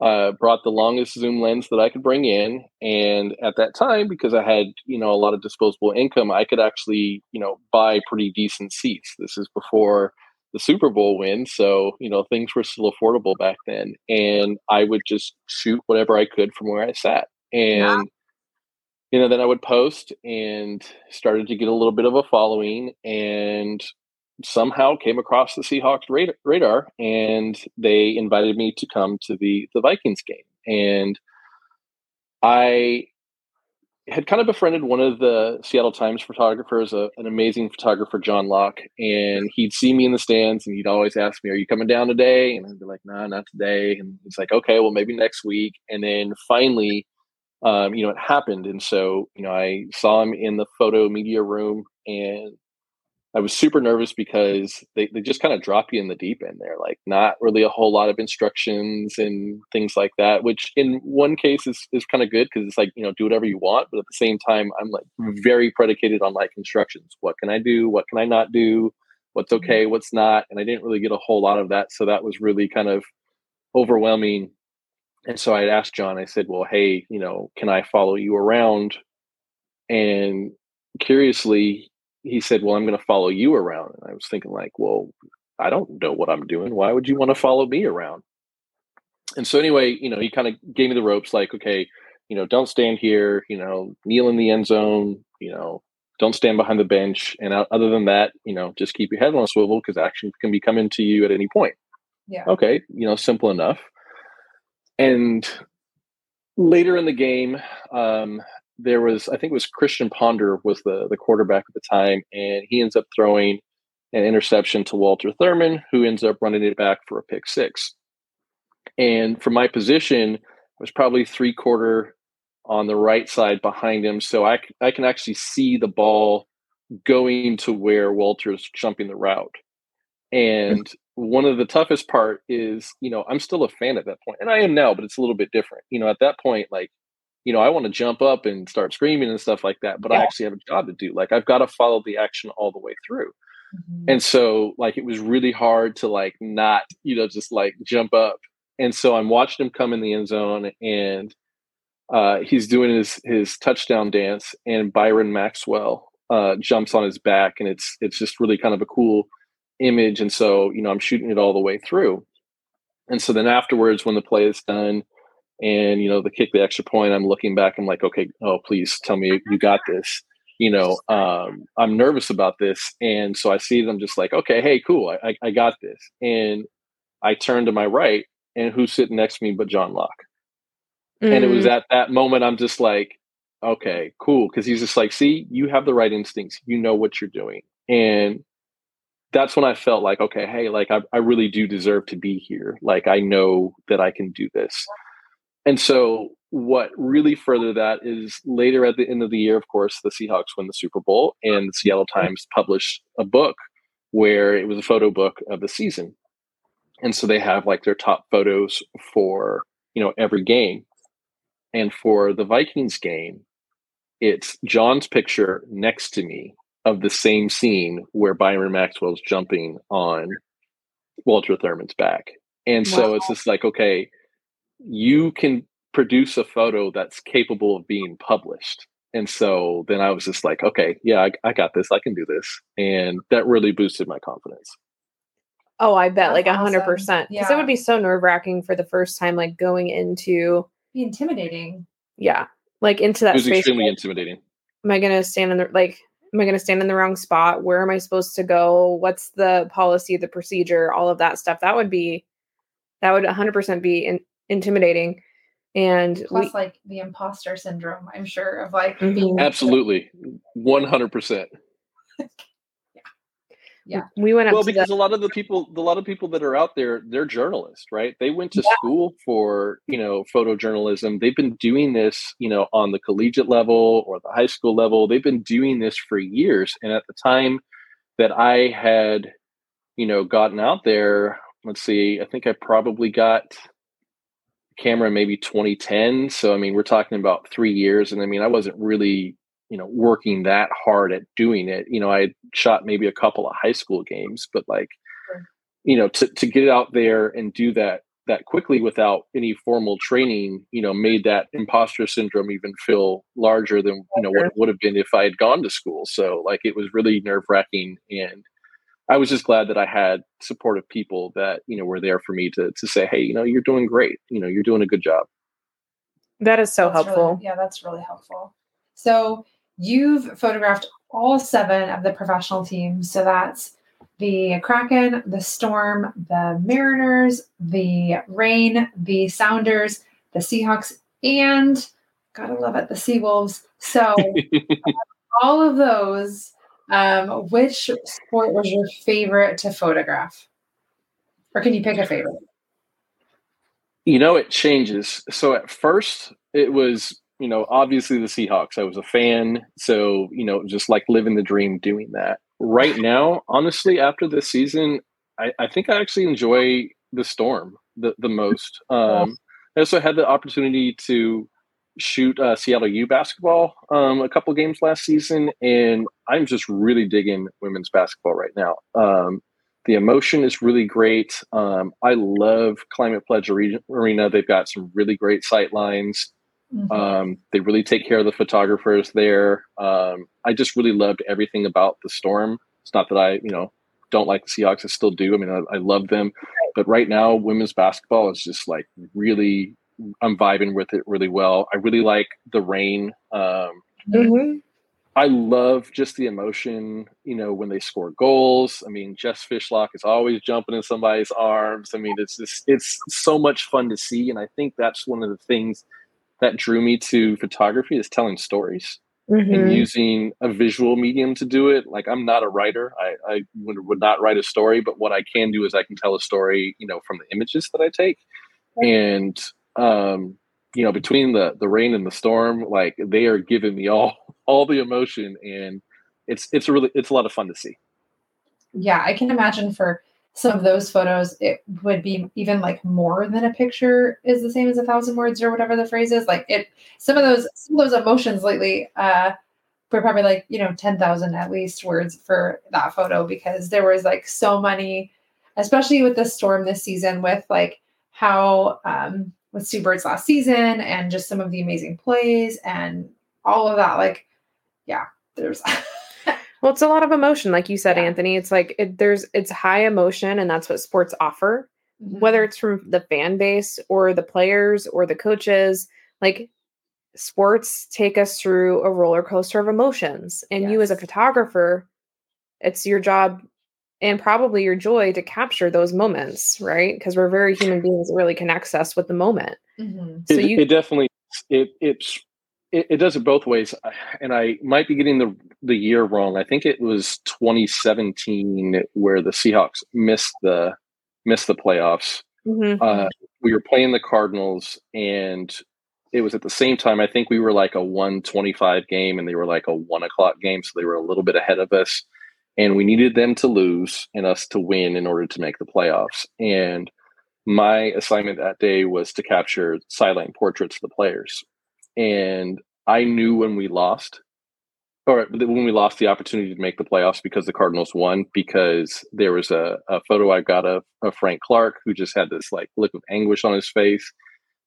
uh, brought the longest zoom lens that I could bring in. And at that time, because I had, you know, a lot of disposable income, I could actually, you know, buy pretty decent seats. This is before the Super Bowl win. So, you know, things were still affordable back then. And I would just shoot whatever I could from where I sat. And, yeah. You know, then I would post and started to get a little bit of a following. And somehow came across the Seahawks radar, and they invited me to come to the the Vikings game. And I had kind of befriended one of the Seattle Times photographers, a, an amazing photographer, John Lok, and he'd see me in the stands and he'd always ask me, Are you coming down today? And I'd be like, No, nah, not today. And he's like, Okay, well, maybe next week. And then finally, um, you know, it happened. And so, you know, I saw him in the photo media room and I was super nervous because they, they just kind of drop you in the deep end there, like not really a whole lot of instructions and things like that, which in one case is, is kind of good because it's like, you know, do whatever you want. But at the same time, I'm like very predicated on like instructions. What can I do? What can I not do? What's mm-hmm. okay? What's not? And I didn't really get a whole lot of that. So that was really kind of overwhelming. And so I asked John, I said, well, hey, you know, can I follow you around? And curiously, he said, Well, I'm going to follow you around. And I was thinking, like, well, I don't know what I'm doing. Why would you want to follow me around? And so, anyway, you know, he kind of gave me the ropes like, okay, you know, don't stand here, you know, kneel in the end zone, you know, don't stand behind the bench. And other than that, you know, just keep your head on a swivel because action can be coming to you at any point. Yeah. Okay. You know, simple enough. And later in the game, um, there was I think it was Christian Ponder was the the quarterback at the time, and he ends up throwing an interception to Walter Thurmond, who ends up running it back for a pick six. And from my position, I was probably three quarter on the right side behind him, so I I can actually see the ball going to where Walter's jumping the route. And one of the toughest part is, you know, I'm still a fan at that point, and I am now, but it's a little bit different. You know, at that point, like, you know, I want to jump up and start screaming and stuff like that, but yeah. I actually have a job to do. Like, I've got to follow the action all the way through. Mm-hmm. And so, like, it was really hard to like not, you know, just like jump up. And so I'm watching him come in the end zone, and uh, he's doing his his touchdown dance, and Byron Maxwell uh, jumps on his back, and it's it's just really kind of a cool image. And so, you know, I'm shooting it all the way through. And so then afterwards, when the play is done, and you know, the kick the extra point, I'm looking back. I'm like, okay, oh please tell me you got this. You know, um, I'm nervous about this, and so I see them just like, okay, hey, cool, I, I got this. And I turn to my right, and who's sitting next to me but John Lok? Mm. And it was mm. at that moment I'm just like, okay, cool. Cause he's just like, see, you have the right instincts. You know what you're doing. And that's when I felt like, okay, hey, like I, I really do deserve to be here. Like I know that I can do this. And so what really further that is later at the end of the year, of course, the Seahawks win the Super Bowl and the Seattle Times published a book where it was a photo book of the season. And so they have like their top photos for, you know, every game. And for the Vikings game, it's John's picture next to me of the same scene where Byron Maxwell's jumping on Walter Thurmond's back. And so it's just like, okay, you can produce a photo that's capable of being published. And so then I was just like, okay, yeah, I, I got this. I can do this. And that really boosted my confidence. Oh, I bet like a hundred percent. Because it would be so nerve wracking for the first time, like going into be intimidating. Yeah. Like into that it was space. extremely intimidating. Am I gonna stand in the like am I gonna stand in the wrong spot? Where am I supposed to go? What's the policy, the procedure, all of that stuff? That would be that would 100% be in, intimidating and plus we, like the imposter syndrome i'm sure of like mm-hmm. being absolutely 100% (laughs) yeah. We went up well because the, a lot of the people a lot of people that are out there they're journalists right? They went to yeah. school for you know photojournalism. They've been doing this you know on the collegiate level or the high school level. They've been doing this for years. And at the time that i had you know gotten out there let's see i think i probably got camera maybe 2010 so i mean we're talking about three years. And i mean i wasn't really you know working that hard at doing it. You know i shot maybe a couple of high school games but like sure. you know to, to get out there and do that that quickly without any formal training you know made that imposter syndrome even feel larger than you know what it would have been if i had gone to school. So like it was really nerve wracking and i was just glad that i had supportive people that you know were there for me to to say hey you know you're doing great. You know you're doing a good job. That is so that's helpful. really, yeah that's really helpful. So You've photographed all seven of the professional teams. So that's the Kraken, the Storm, the Mariners, the Reign, the Sounders, the Seahawks, and gotta love it, the Seawolves. So (laughs) all of those, um, which sport was your favorite to photograph? Or can you pick a favorite? You know, it changes. So at first, it was you know, obviously the Seahawks. I was a fan, so you know, just like living the dream doing that. Right now, honestly, after this season, I, I think I actually enjoy the Storm the the most. (laughs) Um, I also had the opportunity to shoot uh, Seattle U basketball um, a couple games last season, and I'm just really digging women's basketball right now. Um, the emotion is really great. Um, I love Climate Pledge Arena. They've got some really great sight lines. Mm-hmm. Um, they really take care of the photographers there. Um, I just really loved everything about the storm. It's not that I, you know, don't like the Seahawks. I still do. I mean, I, I love them, but right now, women's basketball is just like really. I'm vibing with it really well. I really like the Reign. Um, mm-hmm. I love just the emotion, you know, when they score goals. I mean, Jess Fishlock is always jumping in somebody's arms. I mean, it's just it's so much fun to see, and I think that's one of the things that drew me to photography is telling stories Mhm. and using a visual medium to do it. Like I'm not a writer. I, I would, would not write a story, but what I can do is I can tell a story, you know, from the images that I take. And um, you know, between the the Reign and the storm, like they are giving me all (laughs) all the emotion and it's it's really it's a lot of fun to see. Yeah, I can imagine for some of those photos, it would be even like more than a picture is the same as a thousand words or whatever the phrase is. Like it, some of those, some of those emotions lately, uh, were probably like, you know, 10,000 at least words for that photo because there was like so many, especially with the storm this season with like how, um, with Sue Bird's last season and just some of the amazing plays and all of that. Like, yeah, there's, (laughs) Well, it's a lot of emotion, like you said, Yeah. Anthony. It's like it, there's it's high emotion, and that's what sports offer. Whether it's from the fan base or the players or the coaches, like sports take us through a roller coaster of emotions. And you, as a photographer, it's your job and probably your joy to capture those moments, right? Because we're very human beings. It really connects us with the moment. Mhm. So it, you- it definitely it it's it, it does it both ways and i might be getting the the year wrong. I think it was 2017 where the seahawks missed the missed the playoffs. Mhm. uh, we were playing the cardinals and it was at the same time i think we were like a 125 game and they were like a one o'clock game so they were a little bit ahead of us. And we needed them to lose and us to win in order to make the playoffs. And my assignment that day was to capture sideline portraits of the players and i knew when we lost or when we lost the opportunity to make the playoffs because the cardinals won because there was a, a photo i got of, of frank clark who just had this like look of anguish on his face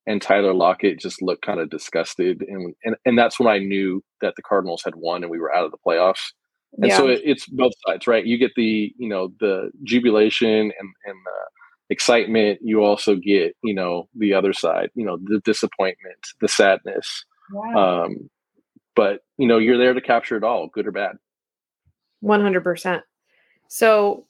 and tyler lockett just looked kind of disgusted and, and and that's when i knew that the cardinals had won and we were out of the playoffs and yeah. so it, it's both sides right you get the you know the jubilation and and the excitement you also get you know the other side you know the disappointment the sadness Yeah. um but you know you're there to capture it all good or bad 100%. So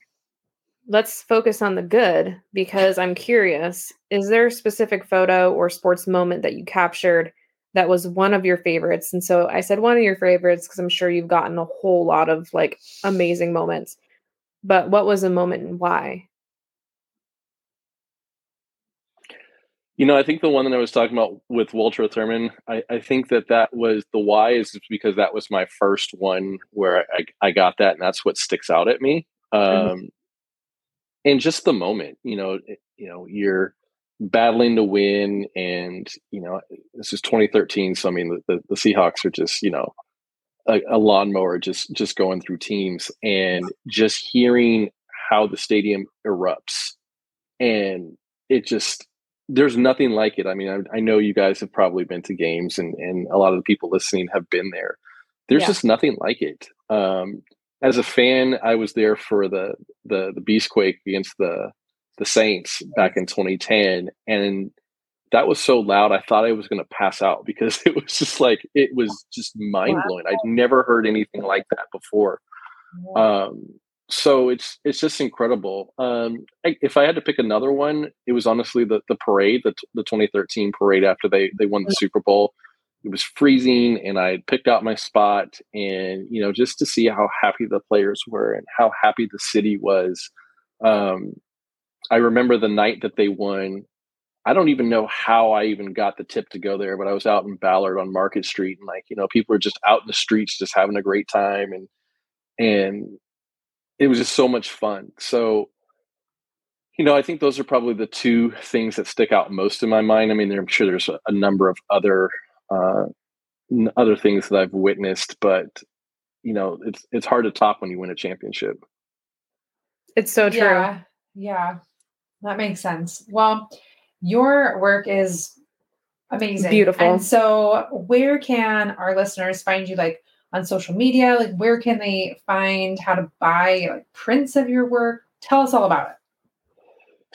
let's focus on the good because I'm curious. Is there a specific photo or sports moment that you captured that was one of your favorites? And so I said one of your favorites because I'm sure you've gotten a whole lot of like amazing moments. But what was a moment and why? You know, I think the one that I was talking about with Walter Thurmond, I, I think that that was the why is because that was my first one where I, I got that, and that's what sticks out at me. Um, Mhm. And just the moment, you know, you know, you're battling to win, and you know, this is 2013, so I mean, the, the, the Seahawks are just, you know, a, a lawnmower just just going through teams, and just hearing how the stadium erupts, and it just there's nothing like it. I mean, I, I know you guys have probably been to games, and and a lot of the people listening have been there. There's Yeah. just nothing like it. Um, as a fan, I was there for the the the Beastquake against the the Saints back in 2010, and that was so loud. I thought I was going to pass out (laughs) because it was just like it was just mind blowing. I'd never heard anything like that before. Um, so it's it's just incredible. Um, I, if I had to pick another one, it was honestly the the parade, the the 2013 parade after they they won the Super Bowl. It was freezing, and I had picked out my spot, and you know just to see how happy the players were and how happy the city was. Um, I remember the night that they won. I don't even know how I even got the tip to go there, but I was out in Ballard on Market Street, and like you know, people are just out in the streets, just having a great time, and and it was just so much fun. So, you know, I think those are probably the two things that stick out most in my mind. I mean, there, I'm sure there's a, a number of other uh, n- other things that I've witnessed, but you know, it's it's hard to top when you win a championship. It's so true. Yeah, yeah, that makes sense. Well, your work is amazing, Beautiful. And so, where can our listeners find you? Like on social media? Like, where can they find how to buy like prints of your work? Tell us all about it.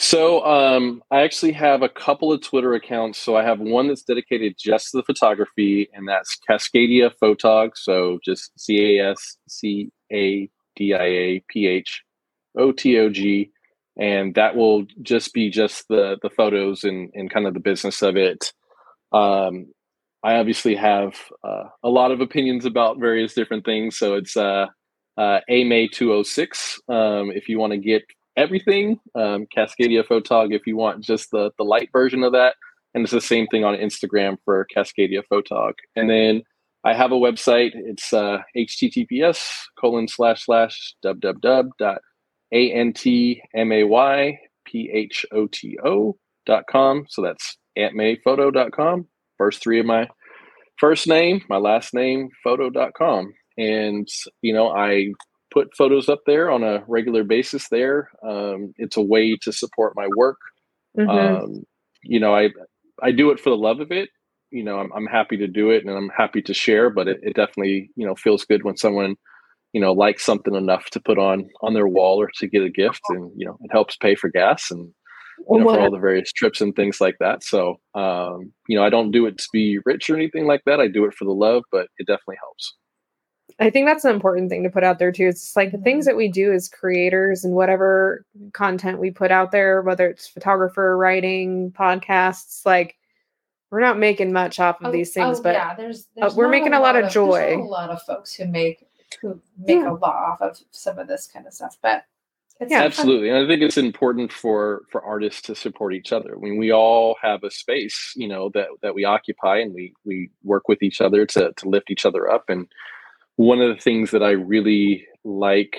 So um, I actually have a couple of Twitter accounts. So I have one that's dedicated just to the photography, and that's Cascadia Photog. So just C A S C A D I A P H O T O G, and that will just be just the the photos and and kind of the business of it. Um, I obviously have uh, a lot of opinions about various different things. So it's uh, uh, AMay 206 um, if you want to get everything, um, Cascadia Photog if you want just the, the light version of that. And it's the same thing on Instagram for Cascadia Photog. And then I have a website. It's uh, https colon slash slash www dot a n t m a y p h o t o dot com. So that's antmayphoto dot com. First three of my first name, my last name, photo.com. And, you know, I put photos up there on a regular basis there. Um, it's a way to support my work. Mhm. Um, you know, I, I do it for the love of it. You know, I'm, I'm happy to do it and I'm happy to share, but it, it definitely, you know, feels good when someone, you know, likes something enough to put on, on their wall or to get a gift and, you know, it helps pay for gas and, you know, for all the various trips and things like that. So, um, you know, I don't do it to be rich or anything like that. I do it for the love, but it definitely helps. I think that's an important thing to put out there too. It's like the things that we do as creators and whatever content we put out there, whether it's photographer, writing, podcasts, like we're not making much off of Oh, these things, oh, but yeah, there's, there's we're making a lot of there's joy. a lot of folks who make who make Yeah. a lot off of some of this kind of stuff, but it's Yeah, fun. Absolutely. And I think it's important for for artists to support each other. I mean, we all have a space, you know, that that we occupy and we we work with each other to to lift each other up. And one of the things that I really like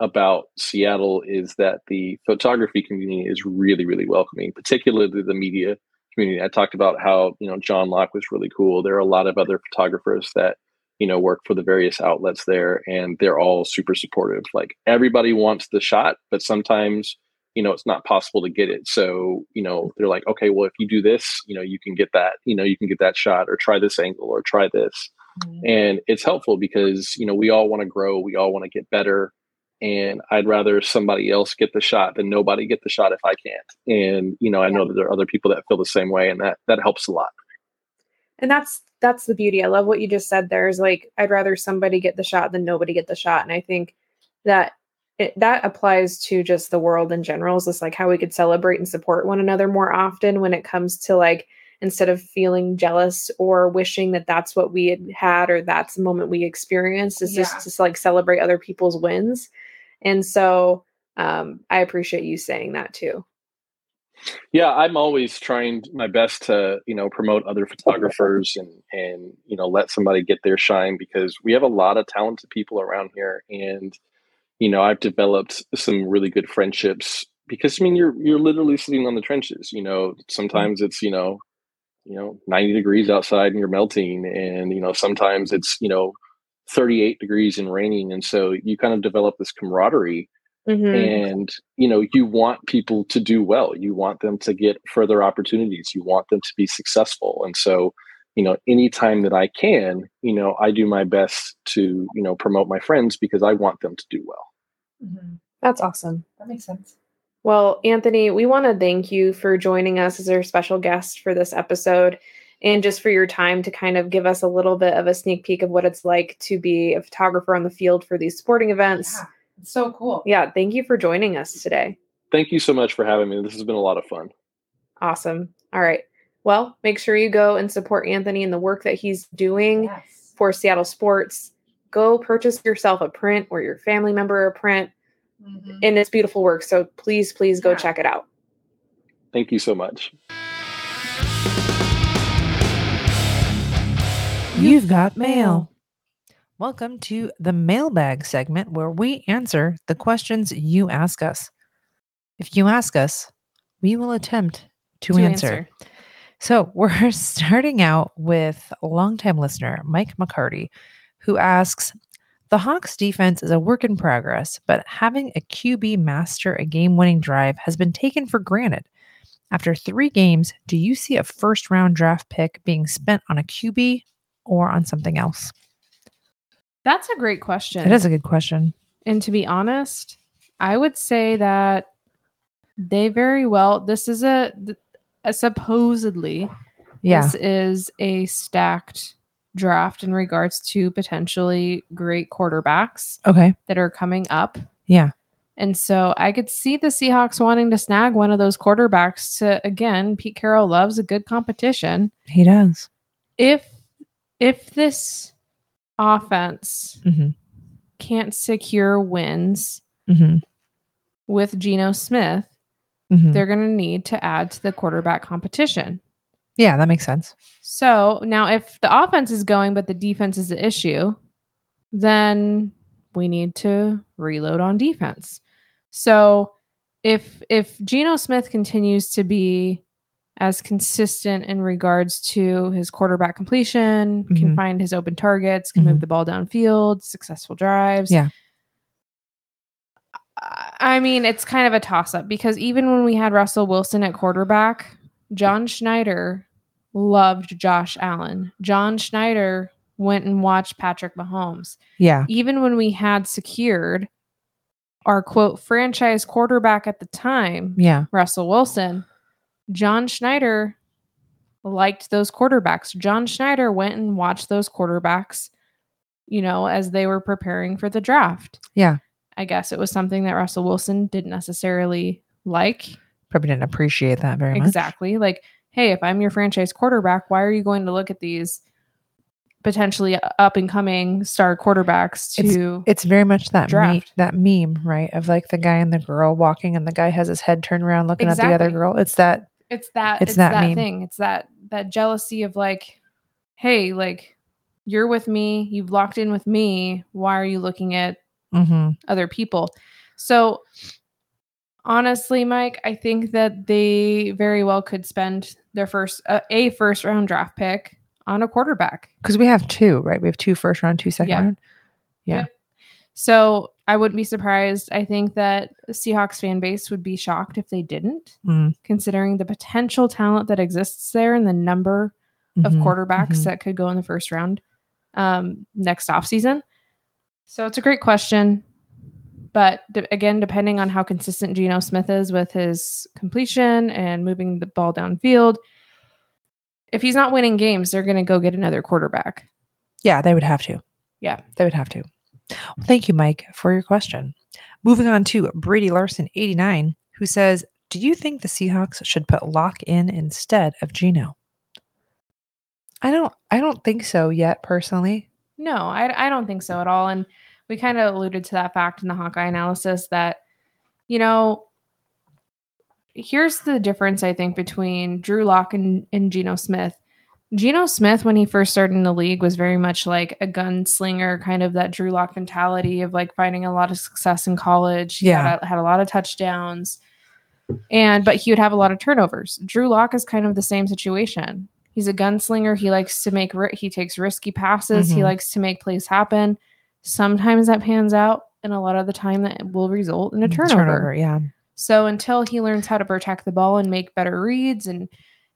about Seattle is that the photography community is really, really welcoming, particularly the media community. I talked about how, you know, John Lok was really cool. There are a lot of other photographers that you know work for the various outlets there and they're all super supportive. Like everybody wants the shot but sometimes you know it's not possible to get it. So you know they're like okay well if you do this you know you can get that you know you can get that shot or try this angle or try this. Mhm. and it's helpful because you know we all want to grow we all want to get better and i'd rather somebody else get the shot than nobody get the shot if i can't. And you know i know that there are other people that feel the same way and that that helps a lot. And that's that's the beauty. I love what you just said there is like I'd rather somebody get the shot than nobody get the shot. And I think that it, that applies to just the world in general. Is just like how we could celebrate and support one another more often when it comes to like instead of feeling jealous or wishing that that's what we had had or that's the moment we experienced is Yeah. just to like celebrate other people's wins. And so um, I appreciate you saying that too. Yeah i'm always trying my best to you know promote other photographers and and you know let somebody get their shine because we have a lot of talented people around here and you know i've developed some really good friendships because i mean you're you're literally sitting on the trenches you know mm-hmm. sometimes it's you know you know 90 degrees outside and you're melting and you know sometimes it's you know 38 degrees and raining and so you kind of develop this camaraderie Mhm. and you know you want people to do well you want them to get further opportunities you want them to be successful and so you know anytime that i can you know i do my best to you know promote my friends because i want them to do well Mhm. That's awesome. That makes sense. Well, Anthony, we want to thank you for joining us as our special guest for this episode and just for your time to kind of give us a little bit of a sneak peek of what it's like to be a photographer on the field for these sporting events. Yeah, it's so cool. Yeah, thank you for joining us today. thank you so much for having me this has been a lot of fun Awesome. All right. Well, make sure you go and support Anthony and the work that he's doing Yes. for Seattle sports. Go purchase yourself a print or your family member a print, Mhm. and it's beautiful work. So please, please go Yeah. check it out. thank you so much You've got mail. Welcome to the mailbag segment where we answer the questions you ask us. If you ask us, we will attempt to, answer. So (laughs) we're starting out with a longtime listener, Mike McCarty, who asks The Hawks defense is a work in progress, but having a QB master a game winning drive has been taken for granted. After three games, do you see a first round draft pick being spent on a QB or on something else? That's a great question. It is a good question. And to be honest, I would say that they very well. This is a, a supposedly Yeah. this is a stacked draft in regards to potentially great quarterbacks Okay. that are coming up. Yeah. And so I could see the Seahawks wanting to snag one of those quarterbacks to again, Pete Carroll loves a good competition. He does. If if this offense Mhm. can't secure wins Mm-hmm. with Geno Smith, Mm-hmm. they're going to need to add to the quarterback competition. Yeah, that makes sense. So now, if the offense is going, but the defense is the issue, then we need to reload on defense. So if if Geno Smith continues to be as consistent in regards to his quarterback completion, can Mhm. find his open targets, can move Mhm. the ball downfield, successful drives. Yeah. I mean, it's kind of a toss up because even when we had Russell Wilson at quarterback, John Schneider loved Josh Allen. John Schneider went and watched Patrick Mahomes. Yeah. Even when we had secured our quote franchise quarterback at the time, Yeah. Russell Wilson, John Schneider liked those quarterbacks. John Schneider went and watched those quarterbacks, you know, as they were preparing for the draft. Yeah. I guess it was something that Russell Wilson didn't necessarily like. Probably didn't appreciate that very much. Exactly. Like, hey, if I'm your franchise quarterback, why are you going to look at these potentially up and coming star quarterbacks to It's very much that me- that meme, right? Of like the guy and the girl walking, and the guy has his head turned around looking at the other girl. It's that. It's that It's it's, that that, thing it's that that jealousy of like hey like you're with me you've locked in with me why are you looking at Mm-hmm. other people so honestly mike i think that they very well could spend their first uh, a first round draft pick on a quarterback Because we have two, right? We have two first round, two second Yeah. round. Yeah. So i wouldn't be surprised i think that seahawks fan base would be shocked if they didn't Mm. considering the potential talent that exists there and the number of Mhm. quarterbacks Mhm. that could go in the first round um, next offseason. So it's a great question. But de- again, depending on how consistent Geno Smith is with his completion and moving the ball downfield, if he's not winning games, they're going to go get another quarterback. Yeah, they would have to. Yeah. They would have to. Well, thank you, Mike, for your question. Moving on to Brady Larson, 89, who says, Do you think the Seahawks should put Lock in instead of Geno? I don't I don't think so yet, personally. No, I, I don't think so at all. And we kind of alluded to that fact in the Hawkeye analysis that, you know, here's the difference, I think, between Drew Lock and, and Geno Smith. Geno Smith, when he first started in the league, was very much like a gunslinger, kind of that Drew Lock mentality of like finding a lot of success in college. He Yeah. had, a, had a lot of touchdowns. And but he would have a lot of turnovers. Drew Lock is kind of the same situation. He's a gunslinger. He likes to make he takes risky passes. He Mhm. likes to make plays happen. Sometimes that pans out, and a lot of the time that will result in a turnover. yeah. So until he learns how to protect the ball and make better reads and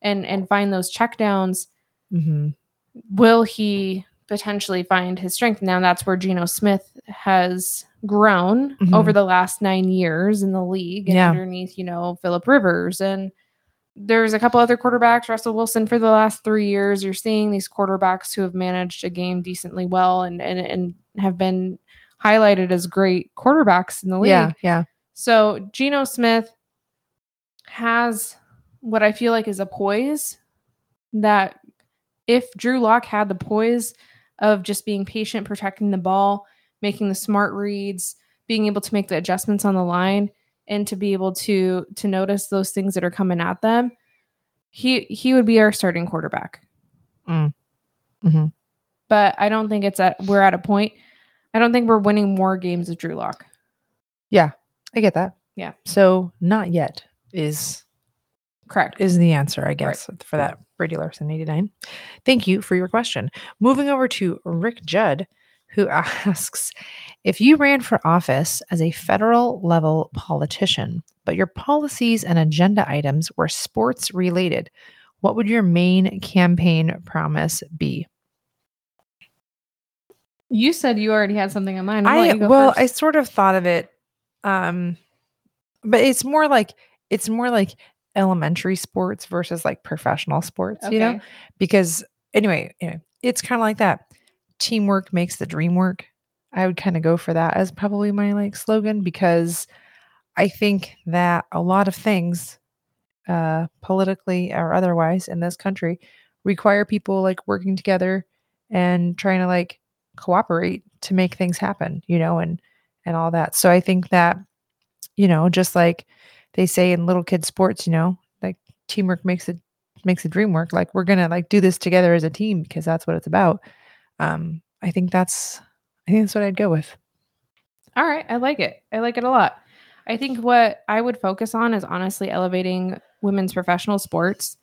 and and find those checkdowns, hmm will he potentially find his strength? Now that's where Geno Smith has grown Mhm. over the last nine years in the league and Yeah. underneath, you know, Philip Rivers and there's a couple other quarterbacks, Russell Wilson for the last three years. You're seeing these quarterbacks who have managed a game decently well and and, and have been highlighted as great quarterbacks in the league. Yeah. Yeah. So Geno Smith has what I feel like is a poise that if Drew Lock had the poise of just being patient, protecting the ball, making the smart reads, being able to make the adjustments on the line, and to be able to to notice those things that are coming at them, he he would be our starting quarterback. Mhm. But I don't think it's at we're at a point. I don't think we're winning more games with Drew Lock. Yeah, I get that. Yeah. So not yet is Correct. is the answer, I guess, for that Brady Larson 89. Thank you for your question. Moving over to Rick Judd, who (laughs) asks if you ran for office as a federal level politician, but your policies and agenda items were sports related, what would your main campaign promise be? You said you already had something in mind. I'll I well, first. I sort of thought of it, um, but it's more like it's more like elementary sports versus like professional sports, you know? Because anyway, anyway it's kind of like that. Teamwork makes the dream work. I would kind of go for that as probably my like slogan because I think that a lot of things, uh, politically or otherwise in this country, require people like working together and trying to like cooperate to make things happen, you know, and and all that. So I think that you know, just like they say in little kid sports, you know, like teamwork makes it makes the dream work. Like we're gonna like do this together as a team because that's what it's about. Um, I think that's I think that's what I'd go with. All right, I like it. I like it a lot. I think what I would focus on is honestly elevating women's professional sports,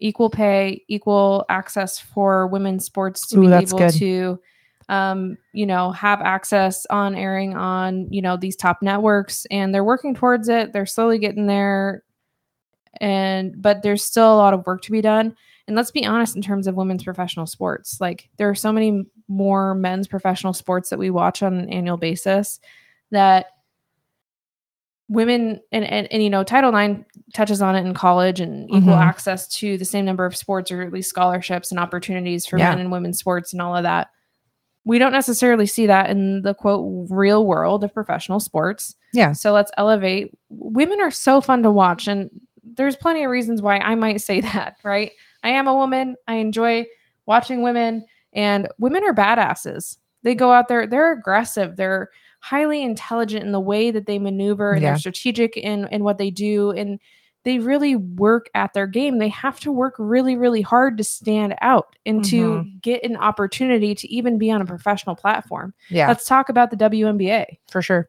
equal pay, equal access for women's sports to Ooh, be able good. to um, you know, have access on airing on, you know, these top networks and they're working towards it. They're slowly getting there. And but there's still a lot of work to be done. And let's be honest in terms of women's professional sports. Like there are so many more men's professional sports that we watch on an annual basis that women and, and, and you know title ix touches on it in college and equal Mhm. access to the same number of sports or at least scholarships and opportunities for Yeah. men and women's sports and all of that we don't necessarily see that in the quote real world of professional sports. Yeah. so let's elevate. Women are so fun to watch and there's plenty of reasons why i might say (laughs) that right? I am a woman. I enjoy watching women and women are badasses. They go out there they're aggressive. They're highly intelligent in the way that they maneuver and Yeah. they're strategic in in what they do and they really work at their game they have to work really really hard to stand out and to Mm-hmm. get an opportunity to even be on a professional platform Yeah, let's talk about the WNBA for sure.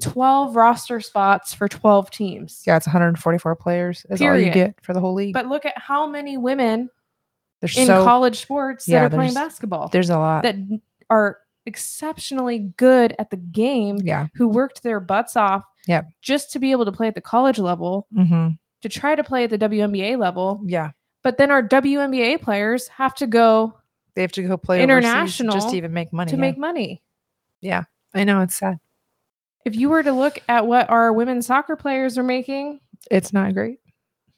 12 roster spots for 12 teams Yeah, it's 144 players is all you Period. get for the whole league. but look at how many women there's in so college sports yeah, that are playing basketball there's a lot. that are exceptionally good at the game yeah. who worked their butts off Yep. just to be able to play at the college level hmm to try to play at the WNBA level Yeah. but then our WNBA players have to go They have to go play International just to even make money. to yeah. make money Yeah. I know it's sad. if you were to look at what our women's soccer players are making It's not great.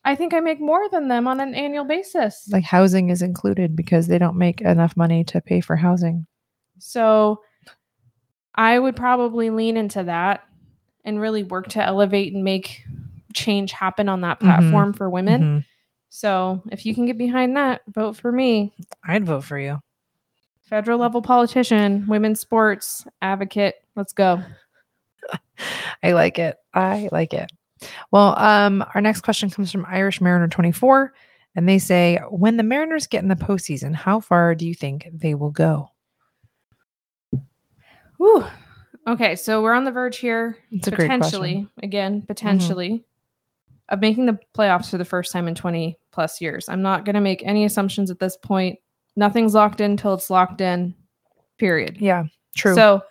I think I make more than them on an annual basis Like housing is included because they don't make enough money to pay for housing. So I would probably lean into that and really work to elevate and make change happen on that Mhm. platform for women. Mhm. So if you can get behind that, vote for me. I'd vote for you. Federal level politician, women's sports advocate. Let's go. (laughs) I like it. I like it. Well, um, our next question comes from Irish Mariner 24, and they say, when the Mariners get in the postseason, how far do you think they will go? Whew. Okay, so we're on the verge here, It's potentially, again, potentially, of making the playoffs for the first time in 20 plus years. I'm not going to make any assumptions at this point. Nothing's locked in until it's locked in, period. Yeah, true. So,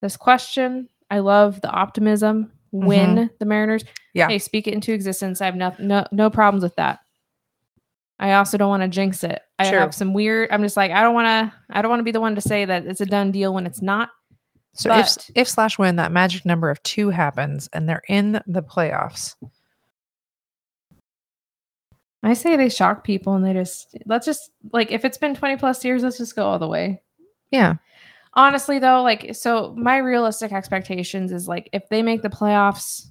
this question, I love the optimism. Win the Mariners. Mm-hmm. Yeah. Hey, speak it into existence. I have no no, no problems with that. I also don't want to jinx it. I Sure. have some weird. I'm just like I don't want to. I don't want to be the one to say that it's a done deal when it's not. So but- if if slash win that magic number of two happens and they're in the playoffs, I say they shock people and they just let's just like if it's been 20 plus years, let's just go all the way. yeah, Honestly, though, like so, my realistic expectations is like if they make the playoffs,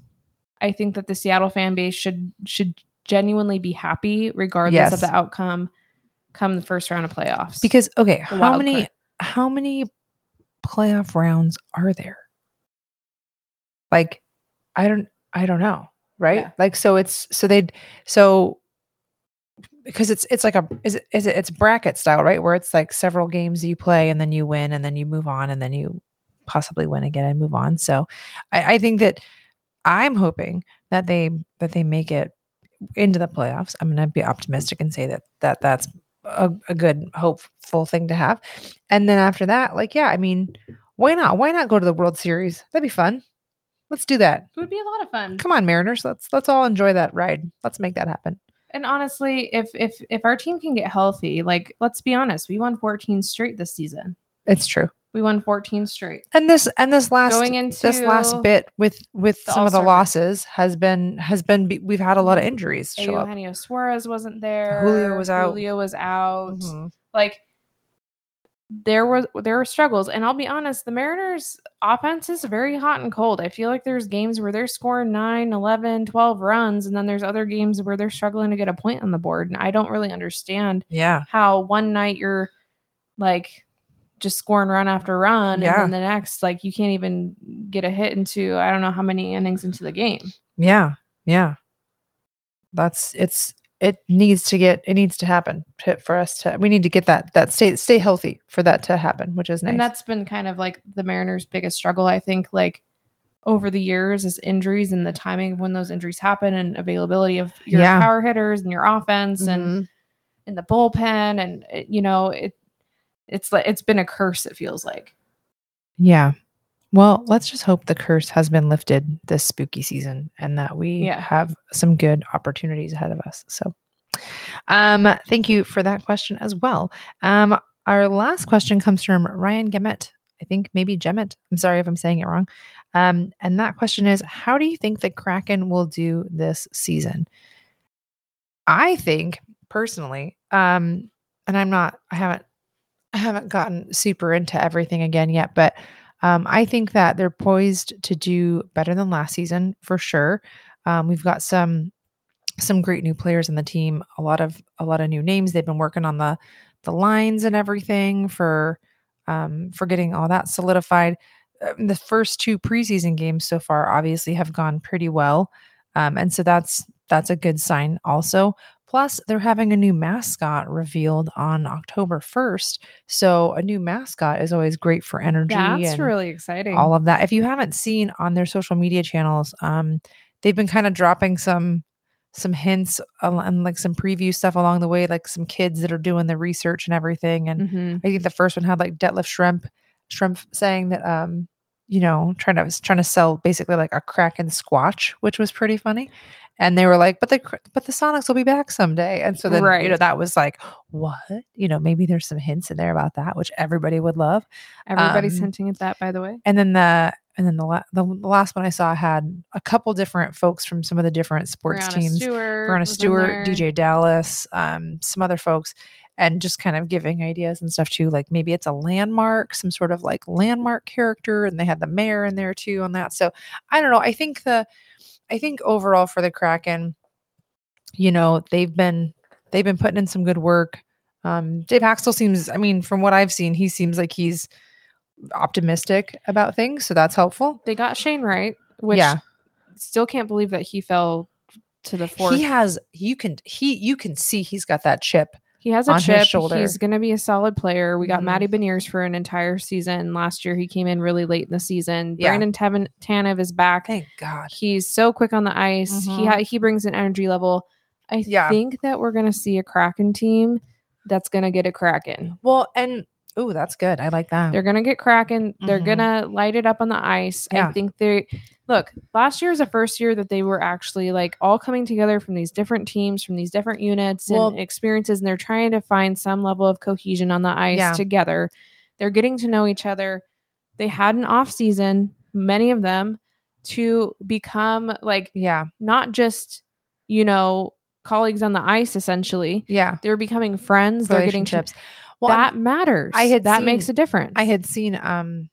I think that the Seattle fan base should should genuinely be happy regardless Yes. of the outcome come the first round of playoffs. because okay, how many card. how many playoff rounds are there? Like, I don't I don't know, right? Yeah. Like, so it's so they'd so because it's it's like a is it is it it's bracket style, right? Where it's like several games you play and then you win and then you move on and then you possibly win again and move on. So I, I think that I'm hoping that they that they make it into the playoffs. I'm gonna be optimistic and say that that that's a, a good hopeful thing to have. And then after that, like yeah, I mean, why not? Why not go to the World Series? That'd be fun. Let's do that. it would be a lot of fun. Come on, Mariners. Let's let's all enjoy that ride. Let's make that happen. And honestly, if if if our team can get healthy, like let's be honest, we won 14 straight this season. It's true. We won 14 straight. And this and this last Going into this last bit with with some of the losses has been has been we've had a lot of injuries show up. Eugenio Suarez wasn't there. Julio was out. Julio was out. Mhm. Like there was there were struggles, and I'll be honest, the Mariners offense is very hot and cold. I feel like there's games where they're scoring 9, 11, 12 runs, and then there's other games where they're struggling to get a point on the board. And I don't really understand Yeah. how one night you're like just scoring run after run, Yeah. and then the next, like you can't even get a hit into I don't know how many innings into the game. Yeah. Yeah. That's it's it needs to get it needs to happen for us to we need to get that that stay stay healthy for that to happen, which is nice. And that's been kind of like the Mariners' biggest struggle, I think, like over the years is injuries and the timing of when those injuries happen and availability of your Yeah. power hitters and your offense and Mhm. in the bullpen and you know it it's like it's been a curse it feels like Yeah. Well, let's just hope the curse has been lifted this spooky season and that we Yeah. have some good opportunities ahead of us. So, um, thank you for that question as well. Um, our last question comes from Ryan Gemet. I think maybe Gemet. I'm sorry if I'm saying it wrong. Um, and that question is How do you think the Kraken will do this season? I think personally, um, and I'm not, I haven't, I haven't gotten super into everything again yet, but um, I think that they're poised to do better than last season for sure. Um, we've got some some great new players in the team, a lot of a lot of new names. They've been working on the the lines and everything for um, for getting all that solidified. Um, the first two preseason games so far obviously have gone pretty well, um, and so that's that's a good sign also. Plus, they're having a new mascot revealed on October 1st. So, a new mascot is always great for energy that's really exciting all of that. If you haven't seen on their social media channels, um, they've been kind of dropping some some hints and like some preview stuff along the way, like some kids that are doing the research and everything. And Mhm. I think the first one had like Detlef Schrempf, Schrempf saying that um, you know, trying to was trying to sell basically like a Kraken squatch, which was pretty funny. And they were like, but the but the Sonics will be back someday. And so then you know that was like, what? You know, maybe there's some hints in there about that, which everybody would love. everybody's um, hinting at that by the way And then the and then the, la- the last one I saw had a couple different folks from some of the different sports Breanna teams. Stewart Breanna Stewart. DeeJay Dallas, um, some other folks, and just kind of giving ideas and stuff too. Like maybe it's a landmark, some sort of like landmark character, and they had the mayor in there too on that. So I don't know. I think the I think overall for the Kraken, you know, they've been they've been putting in some good work. Um, Dave Hakstol seems, I mean, from what I've seen, he seems like he's optimistic about things, so that's helpful. they got Shane Wright, which Yeah. still can't believe that he fell to the fourth He has you can he you can see he's got that chip. He has a chip. He's going to be a solid player. We got Mhm. Matty Beniers for an entire season. Last year, he came in really late in the season. Yeah. Brandon Tevin, Tanev is back. Thank God. He's so quick on the ice. He Mhm. ha- he brings an energy level. I Yeah. think that we're going to see a Kraken team that's going to get a Kraken. Well, and oh, that's good. I like that. They're to get cracking. They're Mhm. going to light it up on the ice. Yeah. I think they look. Last year was the first year that they were actually like all coming together from these different teams, from these different units Well- and experiences, and they're trying to find some level of cohesion on the ice Yeah. together. They're getting to know each other. They had an off season, many of them, to become like yeah. not just you know colleagues on the ice. Essentially, Yeah. they're becoming friends. They're getting Relationships. Well, that matters. I had that makes a difference. I had seen um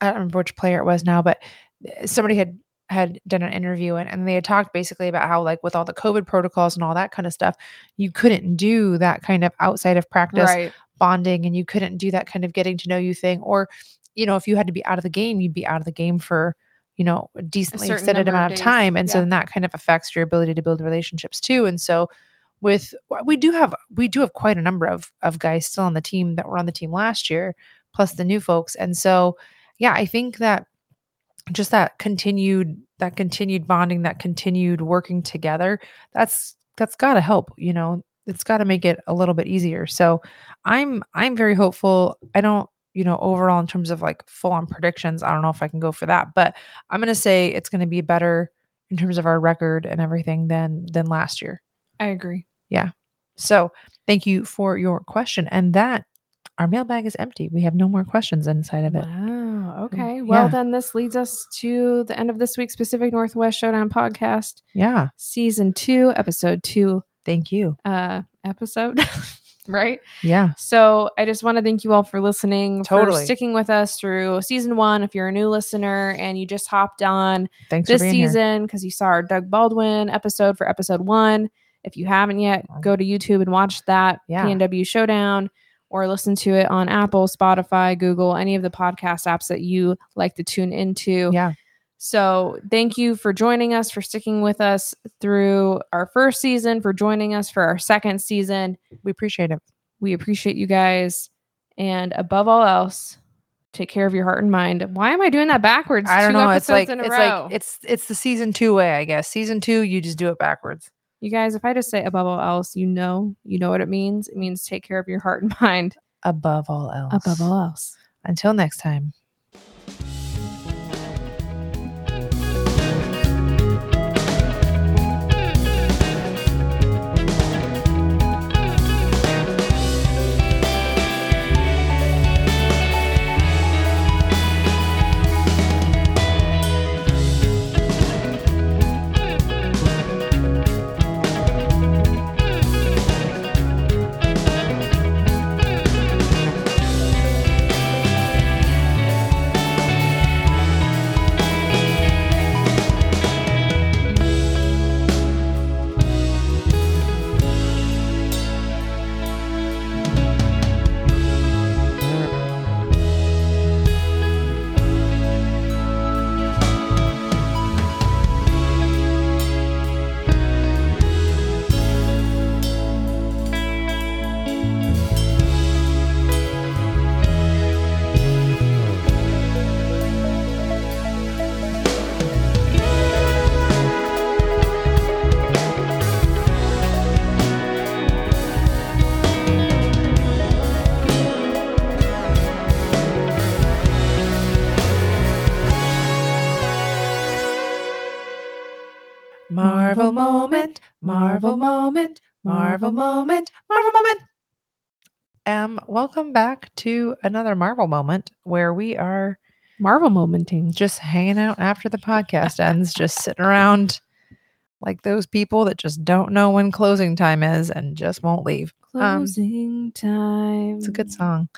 I don't remember which player it was now, but uh, somebody had had done an interview and, and they had talked basically about how like with all the COVID protocols and all that kind of stuff, you couldn't do that kind of outside of practice right. bonding and you couldn't do that kind of getting to know you thing. Or, you know, if you had to be out of the game, you'd be out of the game for, you know, a decently certain extended number of amount of time. And so then that kind of affects your ability to build relationships too. And so with we do have we do have quite a number of of guys still on the team that were on the team last year, plus the new folks. And so yeah, I think that just that continued that continued bonding, that continued working together, that's that's gotta help, you know. It's got to make it a little bit easier. So I'm I'm very hopeful. I don't, you know, overall in terms of like full on predictions, I don't know if I can go for that, but I'm going to say it's going to be better in terms of our record and everything than than last year. I agree. Yeah. So, thank you for your question and that our mailbag is empty. We have no more questions inside of it. Wow. Okay. Well, yeah. then this leads us to the end of this week's Pacific Northwest Showdown podcast, Yeah. season two, episode two, Thank you. uh, episode. (laughs) right. Yeah. So I just want to thank you all for listening, Totally. for sticking with us through season one. If you're a new listener and you just hopped on Thanks this for being here. season because you saw our Doug Baldwin episode for episode one. If you haven't yet, go to YouTube and watch that Yeah. PNW Showdown. or listen to it on Apple, Spotify, Google, any of the podcast apps that you like to tune into. Yeah. So, thank you for joining us, for sticking with us through our first season, for joining us for our second season. We appreciate it. We appreciate you guys. And above all else, take care of your heart and mind. Why am I doing that backwards? I don't Two know. It's like it's row. like it's it's the season two way, I guess. Season two, you just do it backwards. You guys, if I just say above all else, you know, you know what it means. It means take care of your heart and (laughs) mind. Above all else. Above all else. Until next time. Marvel moment, Marvel moment, Marvel moment, Marvel moment. Um, welcome back to another Marvel moment where we are Marvel momenting. just hanging out after the podcast ends, just sitting around like those people that just don't know when closing time is and just won't leave. Um, Closing time. It's a good song.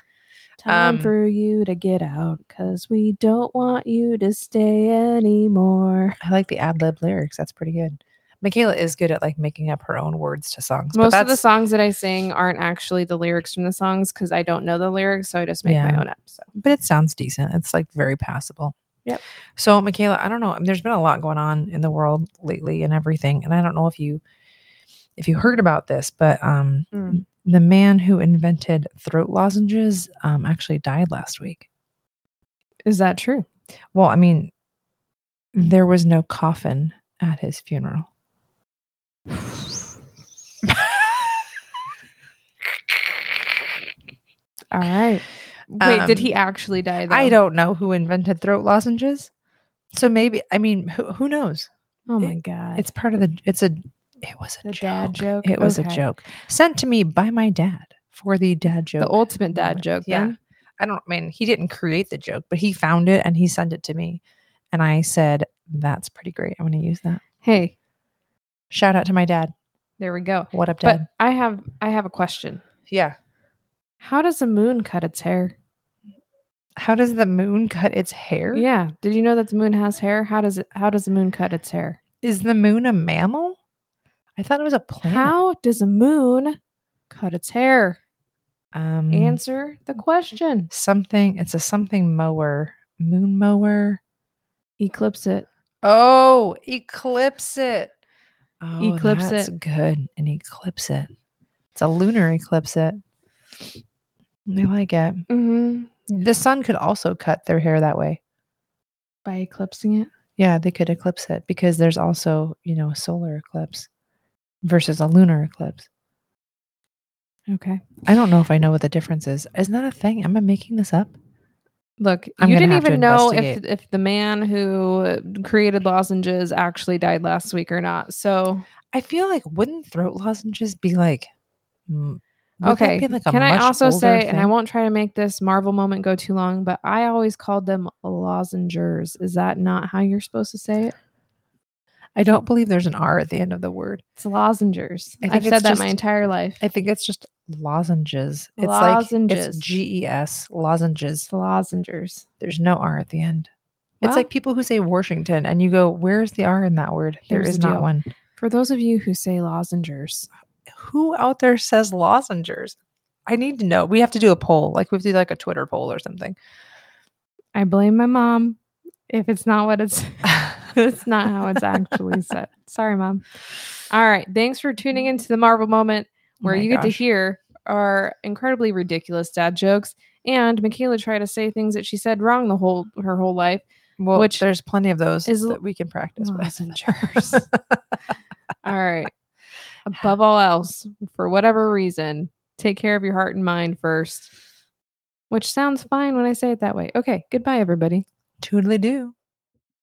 Time Um, for you to get out because we don't want you to stay anymore. I like the ad lib lyrics. That's pretty good. Michaela is good at like making up her own words to songs. Most of the songs that I sing aren't actually the lyrics from the songs because I don't know the lyrics, so I just make my own up. So but it sounds decent. It's like very passable. Yep. So, Michaela, I don't know. There's been a lot going on in the world lately and everything, and I don't know if you if you heard about this, but um, Mm. the man who invented throat lozenges um, actually died last week. is that true? Well, I mean, there was no coffin at his funeral. All right. Wait, did Um, he actually die? Though? I don't know who invented throat lozenges. So maybe I mean, who, who knows? Oh my god! It's part of the. It's a. It was a dad joke? It was Okay. a joke sent to me by my dad for the dad joke. the ultimate dad joke. Yeah. then? I don't I mean he didn't create the joke, but he found it and he sent it to me, and I said that's pretty great. I'm going to use that. Hey, Shout out to my dad. there we go. What up, But dad? I have I have a question. yeah. How does the moon cut its hair? How does the moon cut its hair? Yeah. Did you know that the moon has hair? How does it? How does the moon cut its hair? Is the moon a mammal? I thought it was a planet. How does a moon cut its hair? Um, Answer the question. something. It's a something mower. Moon mower. Eclipse it. Oh, eclipse it. Oh, Eclipse that's it. good. An eclipse it. It's a lunar eclipse it. I like it. Mm-hmm. The sun could also cut their hair that way. By eclipsing it. Yeah, they could eclipse it because there's also, you know, a solar eclipse versus a lunar eclipse. Okay. I don't know if I know what the difference is. Isn't that a thing? Am I making this up? Look, I'm you didn't even know if if the man who created lozenges actually died last week or not. So I feel like wouldn't throat lozenges be like mm, okay. be like Can I also say, and I won't try to make this Marvel moment go too long, but I always called them lozengers. Is that not how you're supposed to say it? I don't believe there's an R at the end of the word. It's lozengers. I I've said that my entire life. I think it's just lozenges. It's like Lozenges. it's G E S lozenges. It's lozengers. There's no R at the end. It's like people who say Washington and you go, Where's the R in that word? There is the not deal. one. For those of you who say lozengers, Who out there says lozengers? I need to know. We have to do a poll. Like we have to do like a Twitter poll or something. I blame my mom if it's not what it's (laughs) (laughs) it's not how it's actually said. Sorry, mom. All right. Thanks for tuning mm. into the Marvel moment where Oh you get to hear our incredibly ridiculous dad jokes and Michaela try to say things that she said wrong the whole her whole life. Well, Which there's plenty of those is that we can practice with. Lozengers. (laughs) all right. Above all else, for whatever reason, take care of your heart and mind first. Which sounds fine when I say it that way. Okay. Goodbye, everybody. Toodly do.